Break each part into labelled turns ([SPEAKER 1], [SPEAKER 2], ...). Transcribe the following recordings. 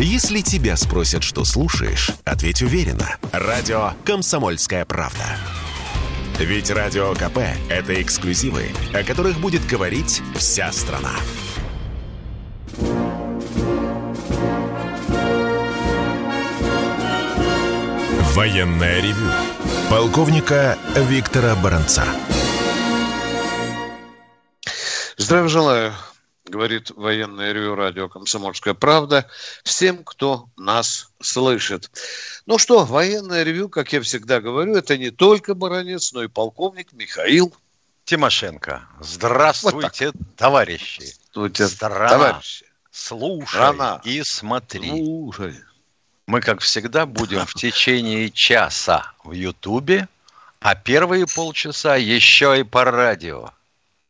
[SPEAKER 1] Если тебя спросят, что слушаешь, ответь уверенно. Радио «Комсомольская правда». Ведь Радио КП – это эксклюзивы, о которых будет говорить вся страна. Военное ревю полковника Виктора Баранца.
[SPEAKER 2] Здравия желаю, говорит военное ревю радио «Комсомольская правда», всем, кто нас слышит. Ну что, военное ревю, как я всегда говорю, это не только баронец, но и полковник Михаил
[SPEAKER 3] Тимошенко. Здравствуйте, вот товарищи.
[SPEAKER 2] Здравствуйте, Страна. товарищи.
[SPEAKER 3] Слушай Страна. и смотри.
[SPEAKER 2] Слушай.
[SPEAKER 3] Мы, как всегда, будем в течение часа в Ютубе, а первые полчаса еще и по радио.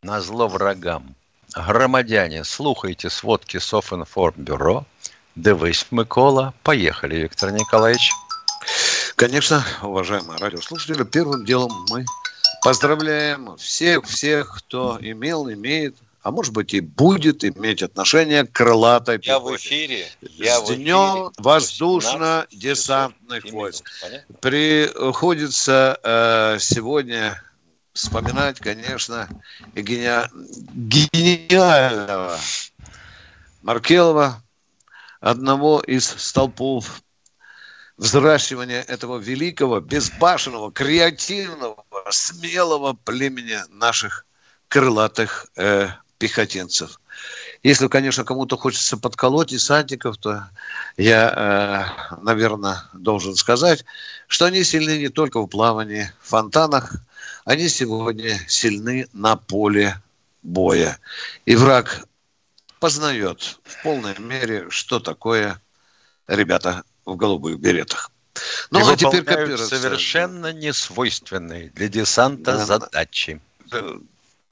[SPEAKER 3] На зло врагам. Громадяне, слухайте сводки Софинформбюро. Дивись, Микола. Поехали, Виктор Николаевич.
[SPEAKER 2] Конечно, уважаемые радиослушатели, первым делом мы поздравляем всех-всех, кто имел, имеет а может быть и будет иметь отношение к крылатой
[SPEAKER 3] Я в эфире. Я
[SPEAKER 2] С днем воздушно-десантных войск. Приходится э, сегодня вспоминать, конечно, гения... гениального Маркелова, одного из столпов взращивания этого великого, безбашенного, креативного, смелого племени наших крылатых э, пехотинцев. Если, конечно, кому-то хочется подколоть десантников, то я, э, наверное, должен сказать, что они сильны не только в плавании, в фонтанах, они сегодня сильны на поле боя. И враг познает в полной мере, что такое ребята в голубых беретах.
[SPEAKER 3] Ну, И а теперь копируется. совершенно несвойственные для десанта да, задачи.
[SPEAKER 2] Да,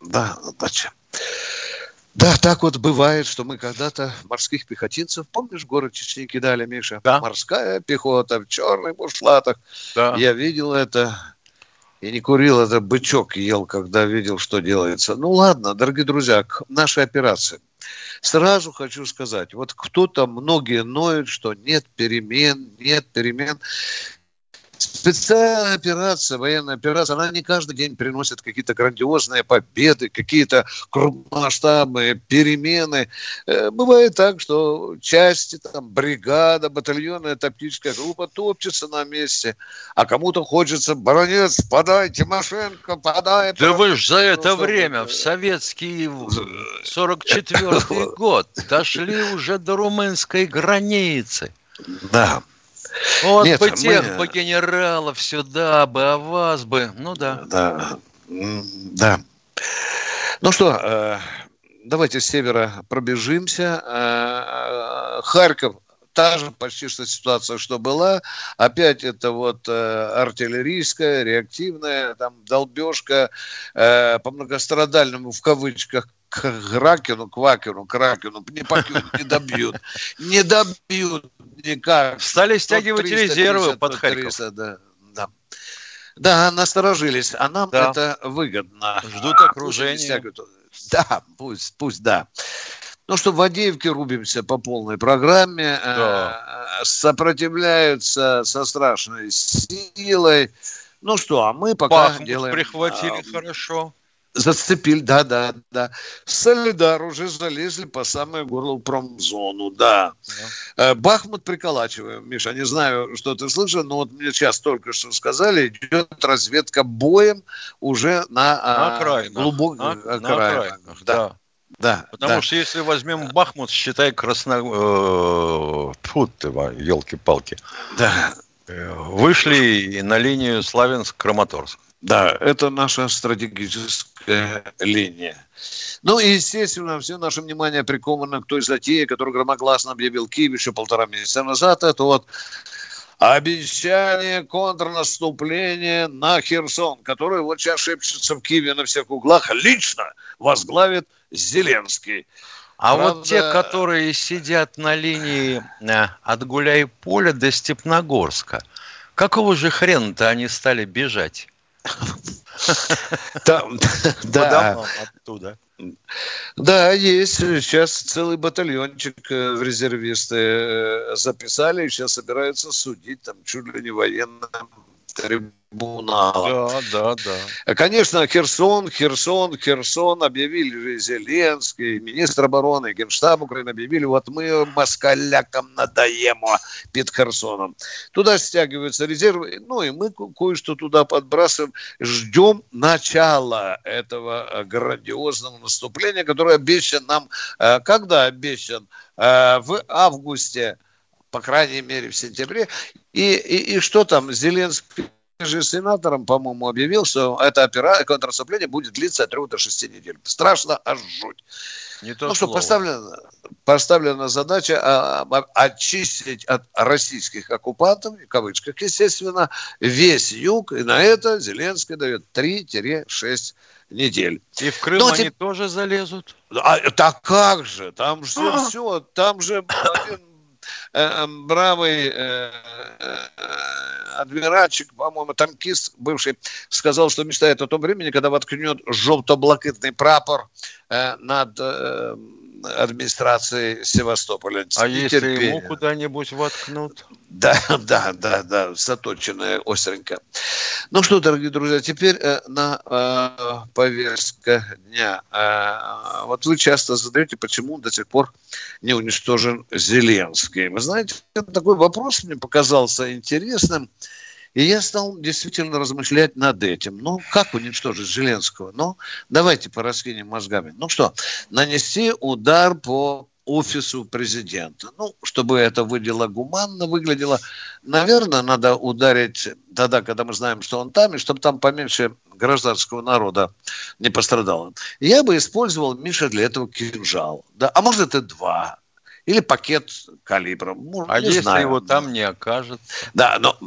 [SPEAKER 2] да, задача. Да, так вот бывает, что мы когда-то морских пехотинцев, помнишь, город Чечни кидали, Миша?
[SPEAKER 3] Да.
[SPEAKER 2] Морская пехота в черных бушлатах.
[SPEAKER 3] Да.
[SPEAKER 2] Я видел это и не курил, это бычок ел, когда видел, что делается. Ну ладно, дорогие друзья, к нашей операции. Сразу хочу сказать, вот кто-то, многие ноют, что нет перемен, нет перемен. Специальная операция, военная операция, она не каждый день приносит какие-то грандиозные победы, какие-то крупномасштабные перемены. Э, бывает так, что части, там, бригада, батальонная тактическая группа топчется на месте, а кому-то хочется, баронец, подай, Тимошенко, подай.
[SPEAKER 3] Да вы же за это ну, время, в советский 44 год, дошли уже до румынской границы.
[SPEAKER 2] Да.
[SPEAKER 3] Вот Нет, бы тех мы... бы генералов сюда бы, а вас бы, ну да.
[SPEAKER 2] Да, да. Ну что, э, давайте с севера пробежимся. Э, Харьков та же почти что ситуация, что была. Опять это вот э, артиллерийская, реактивная, там долбежка э, по многострадальному в кавычках к Гракину, Квакину, Кракину не побьют, не добьют. Не добьют никак.
[SPEAKER 3] Стали стягивать 300, резервы под Харьков.
[SPEAKER 2] да, да. Да, насторожились, а нам да. это выгодно.
[SPEAKER 3] Ждут окружения.
[SPEAKER 2] Да, пусть, пусть, да. Ну что, в Адеевке рубимся по полной программе, да. э, сопротивляются со страшной силой. Ну что, а мы пока
[SPEAKER 3] Бахмут
[SPEAKER 2] делаем...
[SPEAKER 3] прихватили а, хорошо.
[SPEAKER 2] Зацепили, да, да, да. Солидар уже залезли по самое горло в промзону, да. да. Э, Бахмут приколачиваем. Миша, не знаю, что ты слышал, но вот мне сейчас только что сказали, идет разведка боем уже на,
[SPEAKER 3] на окраинах.
[SPEAKER 2] глубоких на, окраинах. На окраинах
[SPEAKER 3] да. да. Да, Потому да. что если возьмем Бахмут, считай красно... Э, фу ты, елки-палки.
[SPEAKER 2] Да.
[SPEAKER 3] Э, вышли на линию Славянск-Краматорск.
[SPEAKER 2] Да, это наша стратегическая линия. Ну и, естественно, все наше внимание приковано к той затее, которую громогласно объявил Киев еще полтора месяца назад. Это вот обещание контрнаступления на Херсон, которое вот сейчас шепчется в Киеве на всех углах, лично возглавит Зеленский.
[SPEAKER 3] А Правда... вот те, которые сидят на линии э, от Гуляй-Поля до Степногорска, какого же хрена-то они стали бежать?
[SPEAKER 2] Да, да.
[SPEAKER 3] оттуда.
[SPEAKER 2] Да, есть. Сейчас целый батальончик э, в резервисты э, записали сейчас собираются судить там чуть ли не военным трибунала.
[SPEAKER 3] Да, да, да.
[SPEAKER 2] Конечно, Херсон, Херсон, Херсон объявили Зеленский, министр обороны, Генштаб Украины объявили, вот мы москалякам надоем перед Херсоном. Туда стягиваются резервы, ну и мы кое-что туда подбрасываем. Ждем начала этого грандиозного наступления, которое обещан нам, э, когда обещан? Э, в августе по крайней мере, в сентябре. И, и, и что там, Зеленский же сенатором, по-моему, объявил, что это операция, контрнаступление будет длиться от 3 до 6 недель. Страшно, аж жуть. Не то ну что, поставлена, поставлена задача а, а, очистить от российских оккупантов, в кавычках, естественно, весь юг, и на это Зеленский дает 3-6 недель.
[SPEAKER 3] И в Крым Но, они тип... тоже залезут?
[SPEAKER 2] А, так как же? Там же а. все, там же один бравый э, адмиральчик, по-моему, танкист бывший, сказал, что мечтает о том времени, когда воткнет желто-блакитный прапор над администрации Севастополя.
[SPEAKER 3] А если ему куда-нибудь воткнут?
[SPEAKER 2] Да, да, да, да, заточенная остренько. Ну что, дорогие друзья, теперь э, на э, повестка дня. Э, вот вы часто задаете, почему до сих пор не уничтожен Зеленский. Вы знаете, такой вопрос мне показался интересным. И я стал действительно размышлять над этим. Ну, как уничтожить Зеленского? Ну, давайте пораскинем мозгами. Ну что, нанести удар по офису президента. Ну, чтобы это выглядело гуманно, выглядело, наверное, надо ударить тогда, когда мы знаем, что он там, и чтобы там поменьше гражданского народа не пострадало. Я бы использовал, Миша, для этого кинжал. Да? А может, это два или пакет калибром.
[SPEAKER 3] Может, а если знаю. его там не окажется?
[SPEAKER 2] Да, но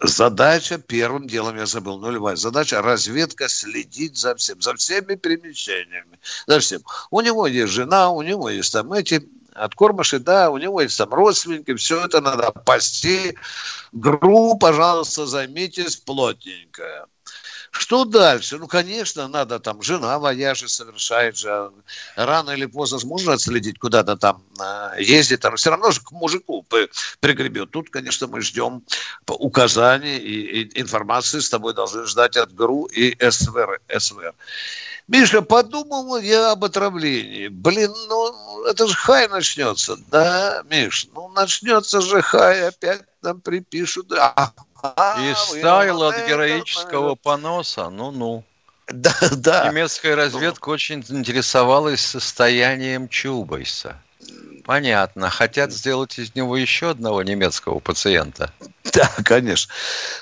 [SPEAKER 2] задача, первым делом я забыл, нулевая задача, разведка следить за всем, за всеми перемещениями, за всем. У него есть жена, у него есть там эти откормыши, да, у него есть там родственники, все это надо пасти. Гру, пожалуйста, займитесь плотненько. Что дальше? Ну, конечно, надо там, жена вояжи совершает же, рано или поздно можно отследить, куда-то там а, ездит, там все равно же к мужику пригребет. Тут, конечно, мы ждем указаний и, и информации с тобой должны ждать от ГРУ и СВР. СВР. Миша, подумал я об отравлении. Блин, ну это же хай начнется, да, Миш? Ну начнется же хай, опять нам припишут. А,
[SPEAKER 3] и стайл от героического поноса, ну-ну.
[SPEAKER 2] Да, да.
[SPEAKER 3] Немецкая разведка очень интересовалась состоянием Чубайса. Понятно. Хотят сделать из него еще одного немецкого пациента.
[SPEAKER 2] Да, конечно.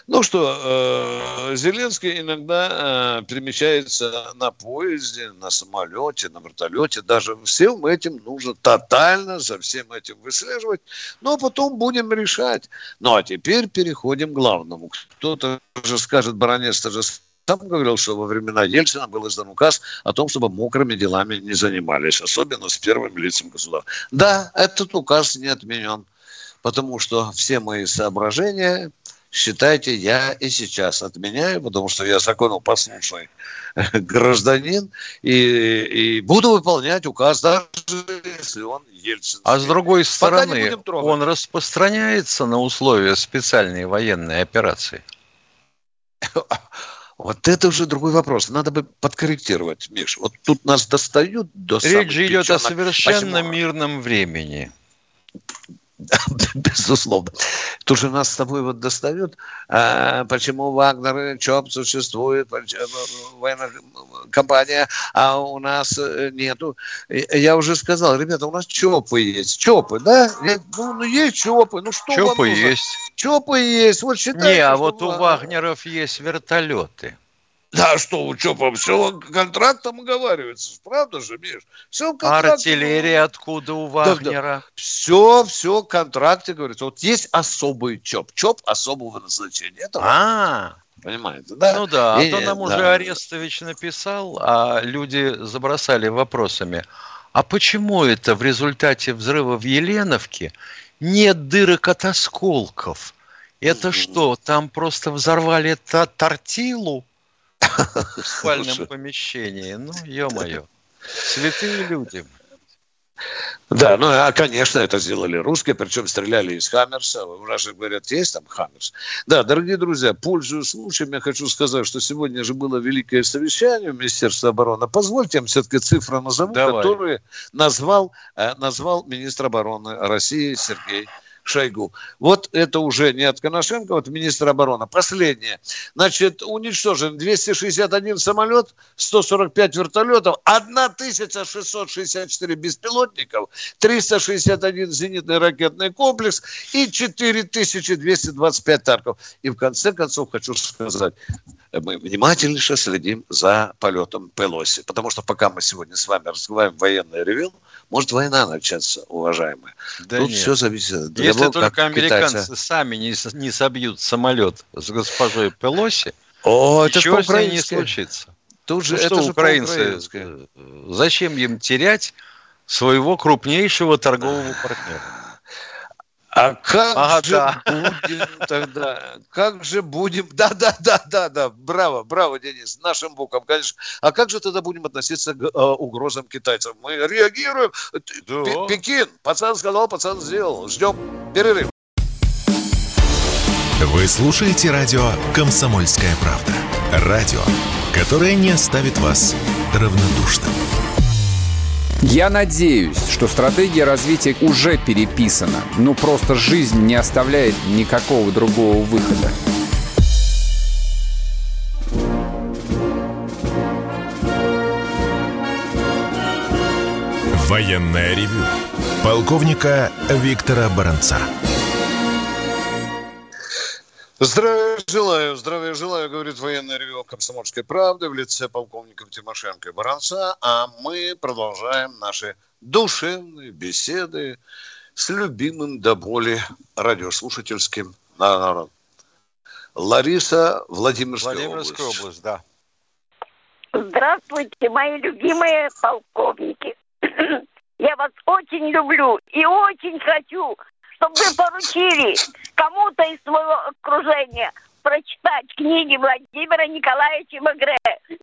[SPEAKER 2] Ну что, э, Зеленский иногда э, перемещается на поезде, на самолете, на вертолете. Даже всем этим нужно тотально за всем этим выслеживать. Но потом будем решать. Ну а теперь переходим к главному. Кто-то же скажет, баронец, ты же сам говорил, что во времена Ельцина был издан указ о том, чтобы мокрыми делами не занимались, особенно с первым лицом государства. Да, этот указ не отменен, потому что все мои соображения, считайте, я и сейчас отменяю, потому что я законопослушный гражданин и, и буду выполнять указ, даже если он Ельцин.
[SPEAKER 3] А с другой стороны, он распространяется на условия специальной военной операции?
[SPEAKER 2] Вот это уже другой вопрос. Надо бы подкорректировать, Миш. Вот тут нас достают до
[SPEAKER 3] Речь же идет о совершенно Почему? мирном времени.
[SPEAKER 2] Безусловно. Тут же нас с тобой вот достают, а, почему Вагнер, ЧОП существует, военная компания, а у нас э, нету. Я уже сказал, ребята, у нас ЧОПы есть. ЧОПы, да? Ну, ну есть ЧОПы, ну что
[SPEAKER 3] ЧОПы есть.
[SPEAKER 2] ЧОПы есть, вот считайте.
[SPEAKER 3] Не, а вот у Вагнеров есть вертолеты.
[SPEAKER 2] Да, что, у ЧОПа все контрактом оговаривается. Правда же, Миш?
[SPEAKER 3] Все Артиллерия откуда у Вагнера? Да, да.
[SPEAKER 2] Все, все в контракте говорится. Вот есть особый ЧОП. ЧОП особого назначения. Это
[SPEAKER 3] а,
[SPEAKER 2] Понимаете,
[SPEAKER 3] да? Ну да, а и, то нам да. уже Арестович написал, а люди забросали вопросами. А почему это в результате взрыва в Еленовке нет дырок от осколков? Это что, там просто взорвали та тортилу? В спальном помещении. Ну, ё-моё. Святые люди.
[SPEAKER 2] Да, ну, а, конечно, это сделали русские, причем стреляли из Хаммерса. У нас же говорят, есть там Хаммерс. Да, дорогие друзья, пользуясь случаем, я хочу сказать, что сегодня же было великое совещание в Министерстве обороны. Позвольте я все-таки цифры назову, Давай. которые назвал, э, назвал министр обороны России Сергей Шойгу. Вот это уже не от Коношенко, вот министр обороны. Последнее. Значит, уничтожен 261 самолет, 145 вертолетов, 1664 беспилотников, 361 зенитный ракетный комплекс и 4225 танков. И в конце концов хочу сказать, мы внимательнейше следим за полетом Пелоси. Потому что пока мы сегодня с вами разговариваем военный ревел, может война начаться, уважаемые.
[SPEAKER 3] Да Тут нет. все зависит от того, Если только американцы китайцы... сами не, не собьют самолет с госпожой Пелоси, О, ничего это с ней не случится. Тут же, ну, это что, же украинцы, зачем им терять своего крупнейшего торгового партнера?
[SPEAKER 2] А как ага, же да. будем тогда? Как же будем? Да, да, да, да, да. Браво, браво, Денис. Нашим боком, конечно. А как же тогда будем относиться к э, угрозам китайцев? Мы реагируем. Да. Пекин. Пацан сказал, пацан сделал. Ждем перерыв.
[SPEAKER 1] Вы слушаете радио «Комсомольская правда». Радио, которое не оставит вас равнодушным.
[SPEAKER 4] Я надеюсь, что стратегия развития уже переписана. Ну, просто жизнь не оставляет никакого другого выхода.
[SPEAKER 1] Военная ревю. Полковника Виктора Баранца.
[SPEAKER 2] Здравия желаю, здравия желаю, говорит военный ревю комсомольской правды в лице полковников Тимошенко и Баранца, а мы продолжаем наши душевные беседы с любимым до боли радиослушательским народом. Лариса, Владимирская, Владимирская область. область, да.
[SPEAKER 5] Здравствуйте, мои любимые полковники. Я вас очень люблю и очень хочу, чтобы вы поручили кому-то из своего окружения прочитать книги Владимира Николаевича Магре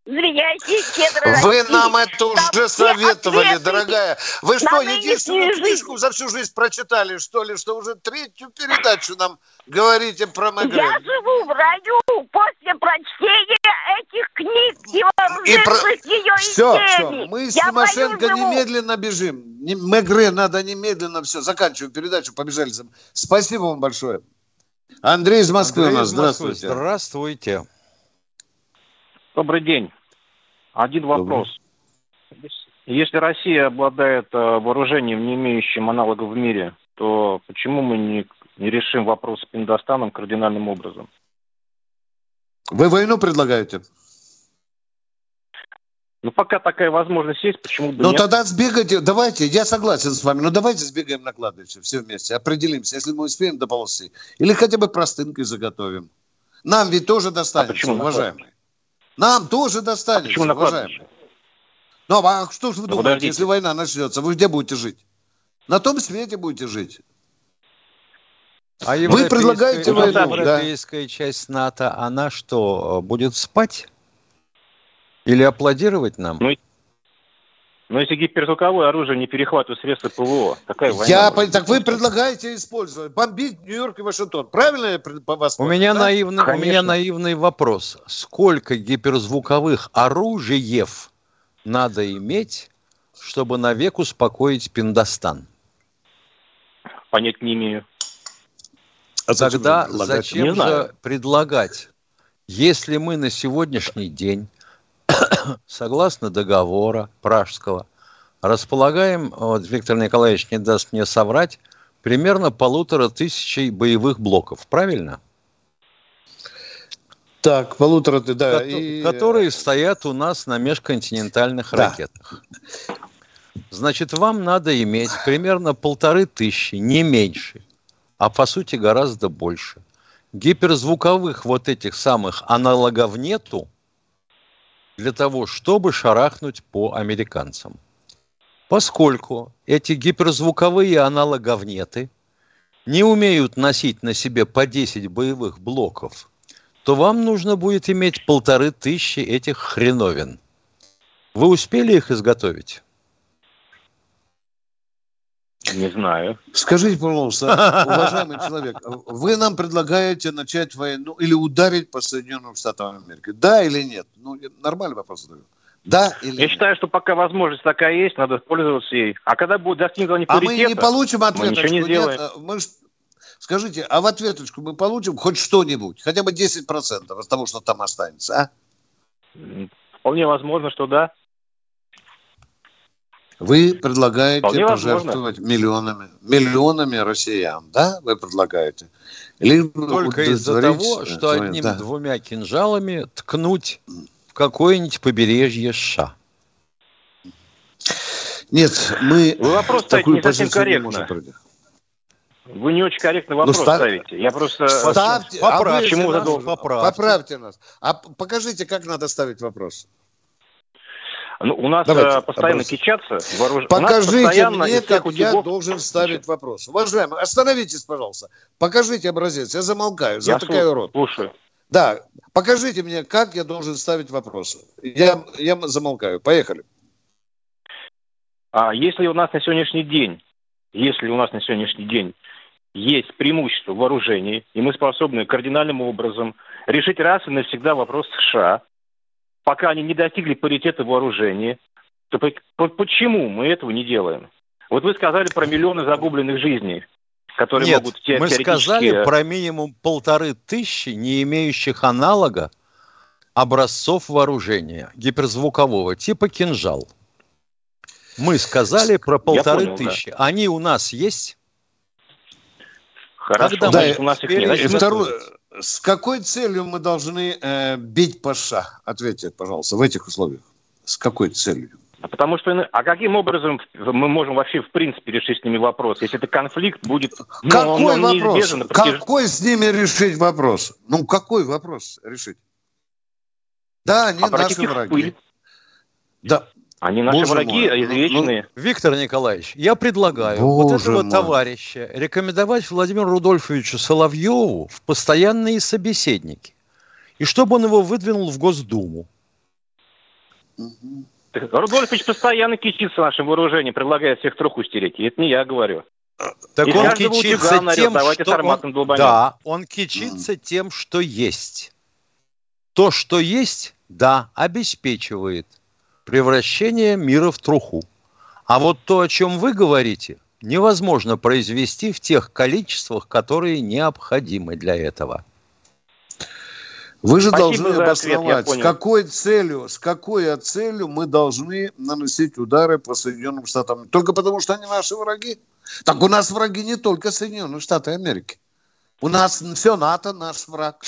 [SPEAKER 5] «Звенящие кедры
[SPEAKER 2] Вы нам это уже советовали, дорогая. Вы что, единственную книжку за всю жизнь прочитали, что ли, что уже третью передачу нам говорите про Магре?
[SPEAKER 5] Я живу в раю после прочтения этих книг и вооружившись про... ее
[SPEAKER 2] Все, все, мы с Я Тимошенко немедленно бежим. Мегре надо немедленно все. Заканчиваем передачу, побежали. Спасибо вам большое. Андрей из Москвы Андрей у нас. Здравствуйте.
[SPEAKER 3] Здравствуйте.
[SPEAKER 6] Добрый день. Один вопрос. Добрый. Если Россия обладает э, вооружением, не имеющим аналогов в мире, то почему мы не, не решим вопрос с Пиндостаном кардинальным образом?
[SPEAKER 2] Вы войну предлагаете?
[SPEAKER 6] Ну, пока такая возможность есть, почему бы
[SPEAKER 2] Ну, нет? тогда сбегайте, давайте, я согласен с вами, но давайте сбегаем на кладбище все вместе, определимся, если мы успеем до полосы. Или хотя бы простынкой заготовим. Нам ведь тоже достанется, а почему уважаемые. Нам тоже достанется, а почему на уважаемые. Ну, а что ж вы ну, думаете, подождите. если война начнется, вы где будете жить? На том свете будете жить.
[SPEAKER 3] А вы предлагаете войну, европейская да. часть НАТО, она что, будет спать? Или аплодировать нам? Ну,
[SPEAKER 6] но если гиперзвуковое оружие не перехватывает средства ПВО, такая война.
[SPEAKER 2] Я, может... так вы предлагаете использовать, бомбить Нью-Йорк и Вашингтон. Правильно я по вас
[SPEAKER 3] у меня, да? наивный, у меня наивный вопрос. Сколько гиперзвуковых оружиев надо иметь, чтобы навек успокоить Пиндостан?
[SPEAKER 6] Понять не имею.
[SPEAKER 3] А Тогда зачем же предлагать, если мы на сегодняшний день согласно договора Пражского, располагаем, вот Виктор Николаевич не даст мне соврать, примерно полутора тысячей боевых блоков, правильно?
[SPEAKER 2] Так, полутора, да.
[SPEAKER 3] Ко- и... Которые стоят у нас на межконтинентальных да. ракетах. Значит, вам надо иметь примерно полторы тысячи, не меньше, а по сути гораздо больше. Гиперзвуковых вот этих самых аналогов нету, для того, чтобы шарахнуть по американцам. Поскольку эти гиперзвуковые аналоговнеты не умеют носить на себе по 10 боевых блоков, то вам нужно будет иметь полторы тысячи этих хреновин. Вы успели их изготовить?
[SPEAKER 6] Не знаю.
[SPEAKER 2] Скажите, пожалуйста, уважаемый человек, вы нам предлагаете начать войну или ударить по Соединенным Штатам Америки? Да или нет? Ну, нормальный вопрос задаю. Да или
[SPEAKER 6] Я
[SPEAKER 2] нет?
[SPEAKER 6] считаю, что пока возможность такая есть, надо пользоваться ей. А когда будет достигнуто
[SPEAKER 2] А мы не получим ответочку.
[SPEAKER 6] ничего не
[SPEAKER 2] нет?
[SPEAKER 6] сделаем.
[SPEAKER 2] Мы ж- Скажите, а в ответочку мы получим хоть что-нибудь? Хотя бы 10% от того, что там останется, а?
[SPEAKER 6] вполне возможно, что да.
[SPEAKER 2] Вы предлагаете
[SPEAKER 6] Вполне возможно.
[SPEAKER 2] пожертвовать миллионами, миллионами россиян, да? Вы предлагаете? Лишь бы
[SPEAKER 3] Только из-за того, что одним-двумя кинжалами ткнуть в какое-нибудь побережье США.
[SPEAKER 2] Нет, мы
[SPEAKER 6] Вы вопрос
[SPEAKER 2] такую
[SPEAKER 6] не совсем
[SPEAKER 2] не
[SPEAKER 6] корректно.
[SPEAKER 2] можем прийти.
[SPEAKER 6] Вы не очень корректный вопрос
[SPEAKER 2] Ну, став-
[SPEAKER 6] ставите. Я просто...
[SPEAKER 2] Ставьте, а
[SPEAKER 3] Поправьте
[SPEAKER 2] вы-
[SPEAKER 6] Почему
[SPEAKER 3] нас, поправьте.
[SPEAKER 2] Поправьте нас. А покажите, как надо ставить вопрос.
[SPEAKER 6] Ну, у нас
[SPEAKER 2] Давайте,
[SPEAKER 6] э, постоянно
[SPEAKER 2] вопрос.
[SPEAKER 6] кичатся. вооруж-
[SPEAKER 2] Покажите
[SPEAKER 6] постоянно
[SPEAKER 2] мне, как я
[SPEAKER 6] утюгов-
[SPEAKER 2] должен ставить вопрос. Уважаемый, остановитесь, пожалуйста. Покажите образец. Я замолкаю,
[SPEAKER 6] Я
[SPEAKER 2] затыкаю
[SPEAKER 6] слу-
[SPEAKER 2] рот.
[SPEAKER 6] Слушаю.
[SPEAKER 2] Да, покажите мне, как я должен ставить вопросы. Я, я замолкаю. Поехали.
[SPEAKER 6] А если у нас на сегодняшний день, если у нас на сегодняшний день есть преимущество в вооружении, и мы способны кардинальным образом решить раз и навсегда вопрос США, пока они не достигли паритета вооружения, то по- по- почему мы этого не делаем? Вот вы сказали про миллионы загубленных жизней, которые
[SPEAKER 3] Нет,
[SPEAKER 6] могут те-
[SPEAKER 3] мы сказали про минимум полторы тысячи не имеющих аналога образцов вооружения гиперзвукового типа кинжал. Мы сказали про полторы
[SPEAKER 6] понял, да.
[SPEAKER 3] тысячи. Они у нас есть?
[SPEAKER 6] Хорошо,
[SPEAKER 3] Когда
[SPEAKER 6] значит,
[SPEAKER 2] мы
[SPEAKER 6] у нас их нет. Значит,
[SPEAKER 2] второе. С какой целью мы должны э, бить по США? Ответьте, пожалуйста, в этих условиях. С какой целью?
[SPEAKER 6] А Потому что, ино- а каким образом мы можем вообще в принципе решить с ними вопрос, если это конфликт будет ну,
[SPEAKER 2] какой
[SPEAKER 6] он- он
[SPEAKER 2] вопрос?
[SPEAKER 6] протяж-
[SPEAKER 2] Какой с ними решить вопрос? Ну, какой вопрос решить? Да, они
[SPEAKER 6] обратить
[SPEAKER 2] наши враги.
[SPEAKER 6] пыль.
[SPEAKER 2] Да,
[SPEAKER 6] Они наши
[SPEAKER 2] Боже
[SPEAKER 6] враги,
[SPEAKER 2] мой, ну,
[SPEAKER 6] извечные.
[SPEAKER 3] Виктор Николаевич, я предлагаю вот
[SPEAKER 2] Боже
[SPEAKER 3] этого
[SPEAKER 2] мой.
[SPEAKER 3] товарища рекомендовать Владимиру Рудольфовичу Соловьеву в постоянные собеседники. И чтобы он его выдвинул в Госдуму.
[SPEAKER 6] Рудольфович постоянно кичится нашим вооружением, предлагает всех труху стереть. И это не я говорю.
[SPEAKER 3] Так
[SPEAKER 6] Из
[SPEAKER 3] он кичится тем,
[SPEAKER 6] «Давайте
[SPEAKER 3] что он,
[SPEAKER 6] долбанем».
[SPEAKER 3] да, он кичится тем, что есть. То, что есть, да, обеспечивает превращение мира в труху. А вот то, о чем вы говорите, невозможно произвести в тех количествах, которые необходимы для этого.
[SPEAKER 2] Вы же
[SPEAKER 6] Спасибо
[SPEAKER 2] должны
[SPEAKER 6] за ответ,
[SPEAKER 2] обосновать, с какой целью, с какой целью мы должны наносить удары по Соединенным Штатам. Только потому, что они наши враги. Так у нас враги не только Соединенные Штаты Америки. У нас все НАТО наш враг.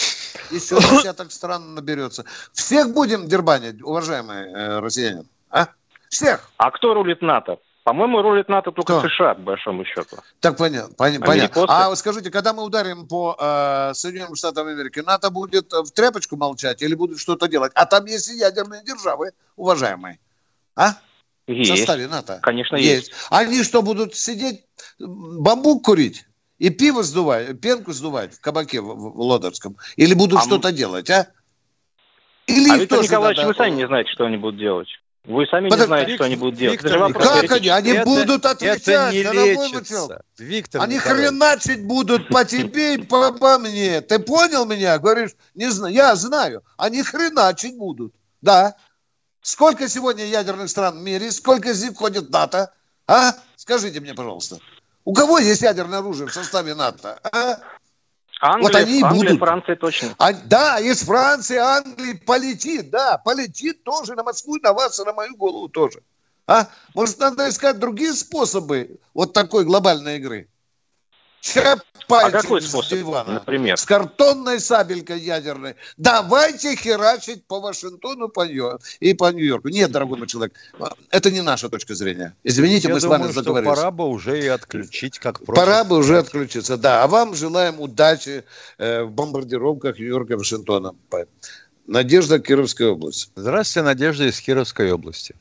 [SPEAKER 2] Еще десяток стран наберется. Всех будем дербанить, уважаемые э, россияне. А? Всех.
[SPEAKER 6] А кто рулит НАТО? По-моему, рулит НАТО только
[SPEAKER 2] Кто?
[SPEAKER 6] США, по большому счету.
[SPEAKER 2] Так понятно. пон- понятно. А вот скажите, когда мы ударим по э, Соединенным Штатам Америки, НАТО будет в тряпочку молчать или будет что-то делать? А там есть и ядерные державы, уважаемые. А? В
[SPEAKER 6] Есть.
[SPEAKER 2] составе НАТО.
[SPEAKER 6] Конечно, есть.
[SPEAKER 2] Они что, будут сидеть, бамбук курить? И пиво сдувать, пенку сдувать в кабаке в, в- Лодерском? Или будут
[SPEAKER 6] А
[SPEAKER 2] что-то делать, а? Или
[SPEAKER 6] А
[SPEAKER 2] их
[SPEAKER 6] Виктор
[SPEAKER 2] тоже
[SPEAKER 6] Николаевич,
[SPEAKER 2] надо-
[SPEAKER 6] вы сами не знаете, что они будут делать. Вы сами
[SPEAKER 2] Подожди,
[SPEAKER 6] не знаете, что
[SPEAKER 3] Виктор-
[SPEAKER 6] они будут делать.
[SPEAKER 3] Виктор
[SPEAKER 6] Это вопрос
[SPEAKER 2] Как они? Они
[SPEAKER 3] Это-
[SPEAKER 2] будут
[SPEAKER 3] Это
[SPEAKER 2] отвечать,
[SPEAKER 3] не
[SPEAKER 2] мой человек.
[SPEAKER 3] лечится. Виктор
[SPEAKER 2] Они
[SPEAKER 3] Николаевич.
[SPEAKER 2] хреначить будут по тебе и по, по мне. Ты понял меня? Говоришь, не знаю. Я знаю. Они хреначить будут. Да. Сколько сегодня ядерных стран в мире? Сколько из них входит в НАТО? А? Скажите мне, пожалуйста. У кого есть ядерное оружие в составе НАТО? А?
[SPEAKER 6] Англия,
[SPEAKER 2] Вот они
[SPEAKER 6] Англия,
[SPEAKER 2] будут.
[SPEAKER 6] Франция точно.
[SPEAKER 2] А, да, из Франции, Англии полетит, да, полетит тоже на Москву, на вас и на мою голову тоже. А? Может, надо искать другие способы вот такой глобальной игры?
[SPEAKER 6] А
[SPEAKER 2] Чапайте
[SPEAKER 6] какой
[SPEAKER 2] с
[SPEAKER 6] способ,
[SPEAKER 2] дивана.
[SPEAKER 6] например?
[SPEAKER 2] С картонной сабелькой ядерной. Давайте херачить по Вашингтону по Нью- и по Нью-Йорку. Нет, дорогой мой человек, это не наша точка зрения. Извините,
[SPEAKER 3] Я
[SPEAKER 2] мы с
[SPEAKER 3] думаю,
[SPEAKER 2] вами
[SPEAKER 3] что
[SPEAKER 2] заговорились.
[SPEAKER 3] пора бы уже и отключить, как
[SPEAKER 2] Пора
[SPEAKER 3] просит
[SPEAKER 2] бы уже отключиться, да. А вам желаем удачи э, в бомбардировках Нью-Йорка и Вашингтона. Надежда, Кировская область.
[SPEAKER 3] Здравствуйте, Надежда из Кировской области.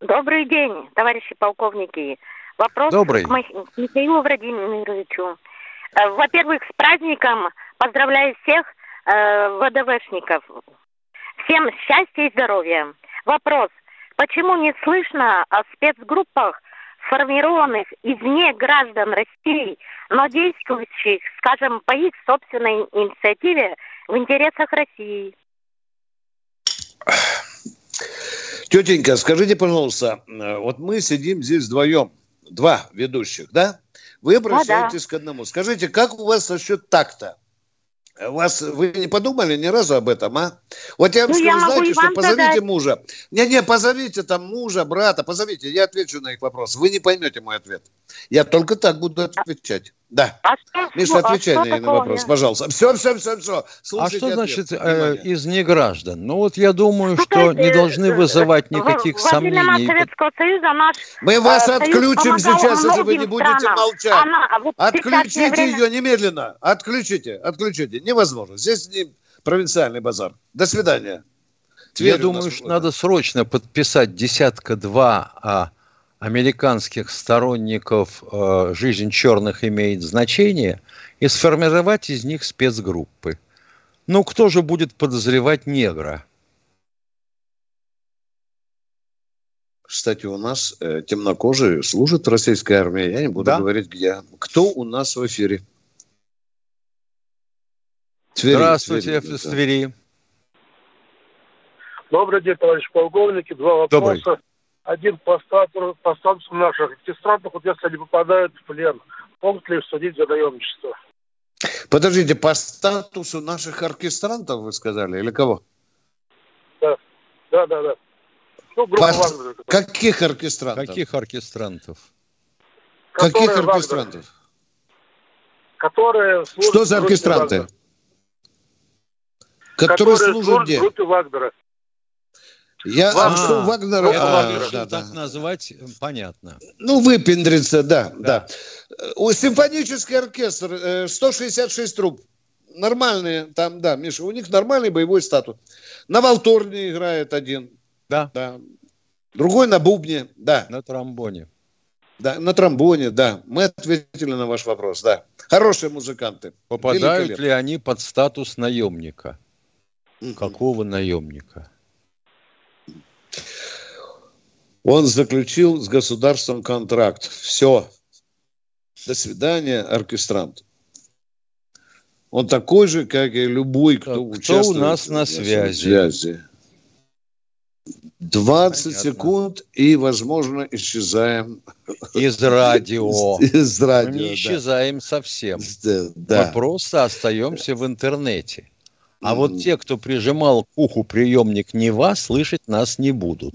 [SPEAKER 5] Добрый день, товарищи полковники. Вопрос
[SPEAKER 3] Добрый.
[SPEAKER 5] к Мих- Михаилу Владимировичу. Э, Во-первых, с праздником поздравляю всех э, ВДВшников. Всем счастья и здоровья. Вопрос.
[SPEAKER 7] почему не слышно о спецгруппах, сформированных извне граждан России, но действующих, скажем, по их собственной инициативе в интересах России?
[SPEAKER 2] Тетенька, скажите, пожалуйста, э, вот мы сидим здесь вдвоем, два ведущих, да? Вы обращаетесь да, да. к одному. Скажите, как у вас насчет такта? Вас, вы не подумали ни разу об этом, а? Вот я вам ну, скажу, я знаете, что позовите задать. мужа. Не-не, позовите там мужа, брата, позовите, я отвечу на их вопрос. Вы не поймете мой ответ. Я только так буду отвечать. Да. А что, Миша, отвечай а на, на вопрос, я? пожалуйста. Все, все, все, все.
[SPEAKER 3] Слушайте а что значит э, из неграждан? Ну вот я думаю, что не должны вызывать никаких во сомнений.
[SPEAKER 7] Советского Союза наш
[SPEAKER 2] Мы вас э, отключим сейчас, если вы не будете странам. молчать. Она, вот Отключите время... ее немедленно. Отключите, отключите. Невозможно. Здесь не провинциальный базар. До свидания.
[SPEAKER 3] Тверь я думаю, что надо срочно подписать десятка-два а, американских сторонников э, «Жизнь черных имеет значение» и сформировать из них спецгруппы. Ну, кто же будет подозревать негра?
[SPEAKER 2] Кстати, у нас э, темнокожие служат в российской армии. Я не буду да? говорить, где. Кто у нас в эфире?
[SPEAKER 3] Твери, Здравствуйте, Твери, в Твери.
[SPEAKER 8] Добрый день, товарищ полковник. Два вопроса. Добрый один по статусу, по статусу наших артистантов, вот если они попадают в плен, могут ли их судить за наемничество?
[SPEAKER 2] Подождите, по статусу наших оркестрантов вы сказали, или кого?
[SPEAKER 8] Да, да, да, да.
[SPEAKER 2] Ну, по... Вагнера, Каких оркестрантов?
[SPEAKER 3] Каких оркестрантов?
[SPEAKER 2] Которые Каких оркестрантов? Вагнера.
[SPEAKER 8] Которые
[SPEAKER 2] служат Что за оркестранты? Которые, которые служат где? группе Вагнера.
[SPEAKER 3] Я, а, что Вагнера... А, да, так да. называть, понятно.
[SPEAKER 2] Ну, выпендриться, да, да. да. У симфонический оркестр 166 э, труб. Нормальные там, да, Миша, у них нормальный боевой статус. На валторне играет один.
[SPEAKER 3] Да.
[SPEAKER 2] да. Другой на бубне, да.
[SPEAKER 3] На тромбоне.
[SPEAKER 2] Да, на тромбоне, да. Мы ответили на ваш вопрос, да. Хорошие музыканты.
[SPEAKER 3] Попадают ли они под статус наемника? Угу. Какого наемника?
[SPEAKER 2] Он заключил с государством контракт. Все. До свидания, оркестрант. Он такой же, как и любой, кто, кто участвует
[SPEAKER 3] у нас на связи. связи.
[SPEAKER 2] 20 Понятно. секунд и, возможно, исчезаем.
[SPEAKER 3] Из радио.
[SPEAKER 2] Из радио, Мы
[SPEAKER 3] не исчезаем да. совсем. Да. Мы просто остаемся в интернете. А mm. вот те, кто прижимал к уху приемник Нева, слышать нас не будут.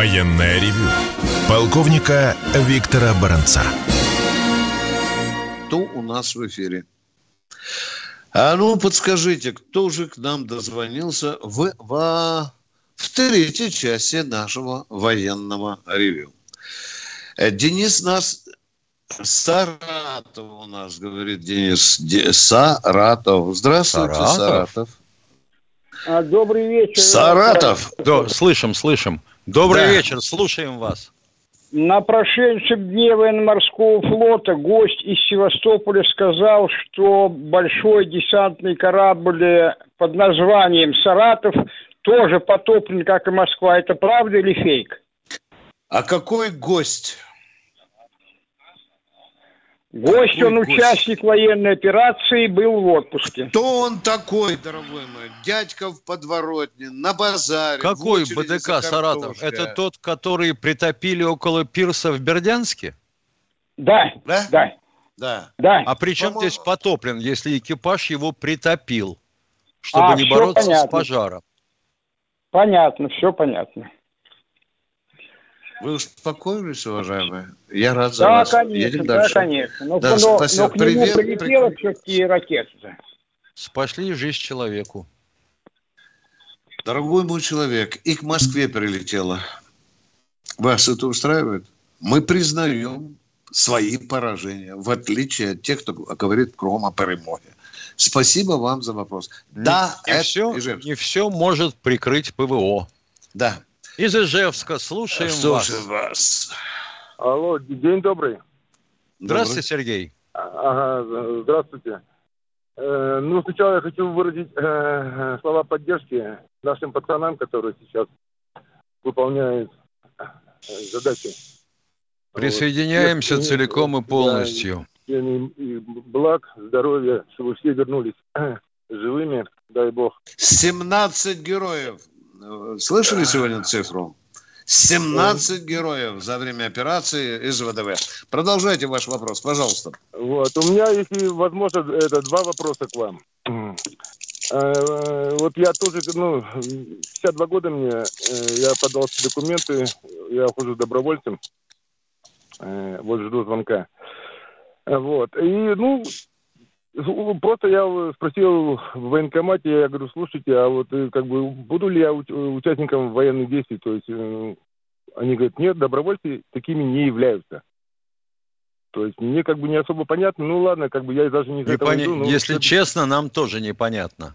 [SPEAKER 1] Военное ревю полковника Виктора Баранца.
[SPEAKER 2] Кто у нас в эфире? А ну, подскажите, кто же к нам дозвонился в, в, в третьей части нашего военного ревю? Э, Денис нас... Саратов у нас, говорит Денис. Де, Саратов. Здравствуйте, Саратов. Саратов.
[SPEAKER 9] А, добрый вечер.
[SPEAKER 2] Саратов.
[SPEAKER 3] Да, слышим, слышим. Добрый да. вечер, слушаем вас.
[SPEAKER 9] На прошедшем дне военно-морского флота гость из Севастополя сказал, что большой десантный корабль под названием «Саратов» тоже потоплен, как и Москва. Это правда или фейк?
[SPEAKER 2] А какой гость?
[SPEAKER 9] Гость, он гость? участник военной операции, был в отпуске.
[SPEAKER 2] Кто он такой, дорогой мой? Дядька в подворотне, на базаре.
[SPEAKER 3] Какой БДК Саратов? Это тот, который притопили около пирса в Бердянске?
[SPEAKER 9] Да, да, да.
[SPEAKER 3] Да. да. А при чем здесь потоплен, если экипаж его притопил, чтобы а, не бороться понятно. с пожаром?
[SPEAKER 9] Понятно, все понятно.
[SPEAKER 2] Вы успокоились, уважаемые? Я рад за да, вас.
[SPEAKER 9] Конечно, Едем да, дальше. конечно. Но, да, но, спасибо. но к нему Привет, прилетела при... все-таки ракета.
[SPEAKER 3] Спасли жизнь человеку.
[SPEAKER 2] Дорогой мой человек, и к Москве прилетела. Вас это устраивает? Мы признаем свои поражения, в отличие от тех, кто говорит кругом о перемоге. Спасибо вам за вопрос.
[SPEAKER 3] Не, да, не, это все, не все может прикрыть ПВО.
[SPEAKER 2] Да.
[SPEAKER 3] Из Ижевска слушаем,
[SPEAKER 2] слушаем вас. вас.
[SPEAKER 10] Алло, день добрый.
[SPEAKER 3] Здравствуйте, Сергей.
[SPEAKER 10] Ага, здравствуйте. Э, ну, сначала я хочу выразить э, слова поддержки нашим пацанам, которые сейчас выполняют э, задачи.
[SPEAKER 3] Присоединяемся вот. целиком и полностью.
[SPEAKER 10] Да, и, и благ, здоровья, чтобы все вернулись живыми, дай бог.
[SPEAKER 2] 17 героев. Слышали сегодня цифру? 17 героев за время операции из ВДВ. Продолжайте ваш вопрос, пожалуйста.
[SPEAKER 10] Вот, у меня, если возможно, это два вопроса к вам. Э, вот я тоже, ну, 52 года мне, э, я подал документы, я хожу добровольцем, э, вот жду звонка. Вот, и, ну, Просто я спросил в военкомате, я говорю, слушайте, а вот как бы буду ли я участником военных действий? То есть они говорят, нет, добровольцы такими не являются. То есть мне как бы не особо понятно. Ну ладно, как бы я даже не
[SPEAKER 3] не этого поня... иду. Если честно, нам тоже непонятно.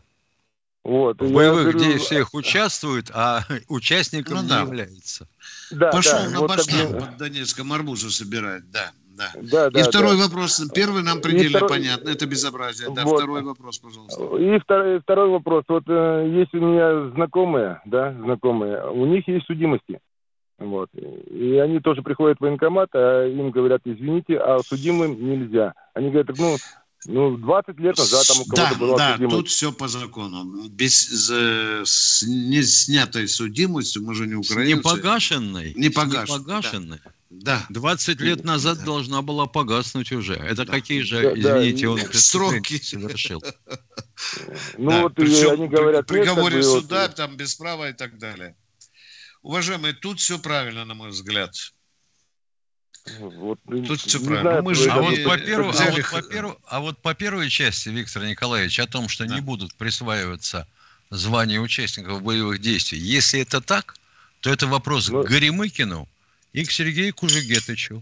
[SPEAKER 10] Вот.
[SPEAKER 3] В боевых говорю... действиях участвуют, а участником ну, не да. является.
[SPEAKER 2] Да, Пошел да, на вот башню как... под Донецком арбузы собирать, да. Да. Да, да, и второй да. вопрос. Первый нам предельно второй... понятно. Это безобразие. Да, вот. второй вопрос, пожалуйста.
[SPEAKER 10] И второй, второй вопрос. Вот э, есть у меня знакомые, да, знакомые, у них есть судимости. Вот. И они тоже приходят в военкомат, а им говорят, извините, а судимым нельзя. Они говорят, ну, ну, 20 лет назад там у кого-то
[SPEAKER 2] да, была да, судимость. тут все по закону. Без, за, с не снятой судимостью, мы же не украинцы.
[SPEAKER 3] Не погашенной.
[SPEAKER 2] Не погашенной.
[SPEAKER 3] Не погашенной.
[SPEAKER 2] Да.
[SPEAKER 3] 20 лет назад да. должна была погаснуть уже. Это да. какие же, да, извините, да, он
[SPEAKER 2] сроки
[SPEAKER 3] совершил?
[SPEAKER 2] Ну да, вот причем они говорят, приговоре суда, там без права и так далее. Уважаемые, тут все правильно, на мой взгляд.
[SPEAKER 3] Вот, Тут все правильно. Мы же а, вот по первой, а, вот по первой, а вот по первой части, Виктор Николаевич, о том, что да. не будут присваиваться звания участников боевых действий, если это так, то это вопрос ну, к Горемыкину и к Сергею Кужегетычу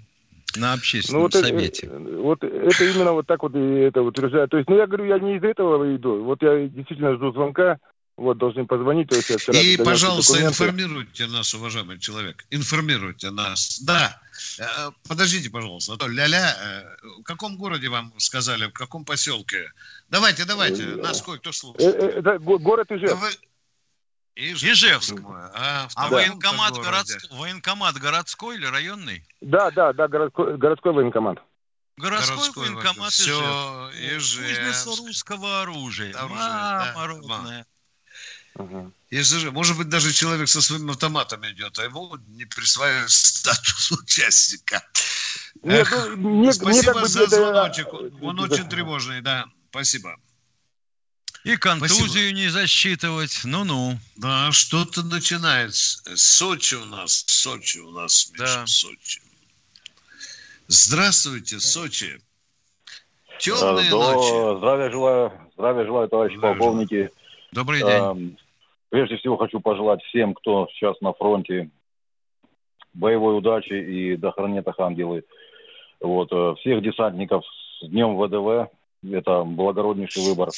[SPEAKER 3] на общественном ну, вот совете.
[SPEAKER 10] Это, вот это именно вот так вот и это утверждаю. То есть, ну я говорю, я не из этого иду. Вот я действительно жду звонка вот, должны позвонить. То есть я
[SPEAKER 2] вчера И, пожалуйста, документы. информируйте нас, уважаемый человек. Информируйте нас. Да. Э, подождите, пожалуйста. А то ля-ля. Э, в каком городе вам сказали, в каком поселке? Давайте, давайте. Э, нас кое-кто слушает.
[SPEAKER 10] Это город Ижевск.
[SPEAKER 3] Ижевск. Ижевск. А, а да. военкомат, городск... военкомат городской или районный?
[SPEAKER 10] Да, да, да, городской, городской военкомат.
[SPEAKER 3] Городской, городской военкомат Все, Ижевск. Кузница русского оружия. оружия Мама да. родная.
[SPEAKER 2] Угу. Если же, может быть, даже человек со своим автоматом идет, а ему не присваивают статус участника. Нет, Эх, ну, не, спасибо не за звоночек. Он да. очень тревожный, да. Спасибо.
[SPEAKER 3] И контузию Спасибо. не засчитывать, ну-ну.
[SPEAKER 2] Да, что-то начинается. Сочи у нас, Сочи у нас, Миша, да. Сочи. Здравствуйте, Сочи.
[SPEAKER 11] Темные До... ночи. Здравия желаю, здравия желаю, товарищи здравия полковники. Желаю.
[SPEAKER 3] Добрый день.
[SPEAKER 11] Прежде всего хочу пожелать всем, кто сейчас на фронте, боевой удачи и да хранят их ангелы. Вот, э, всех десантников с Днем ВДВ. Это благороднейший выбор.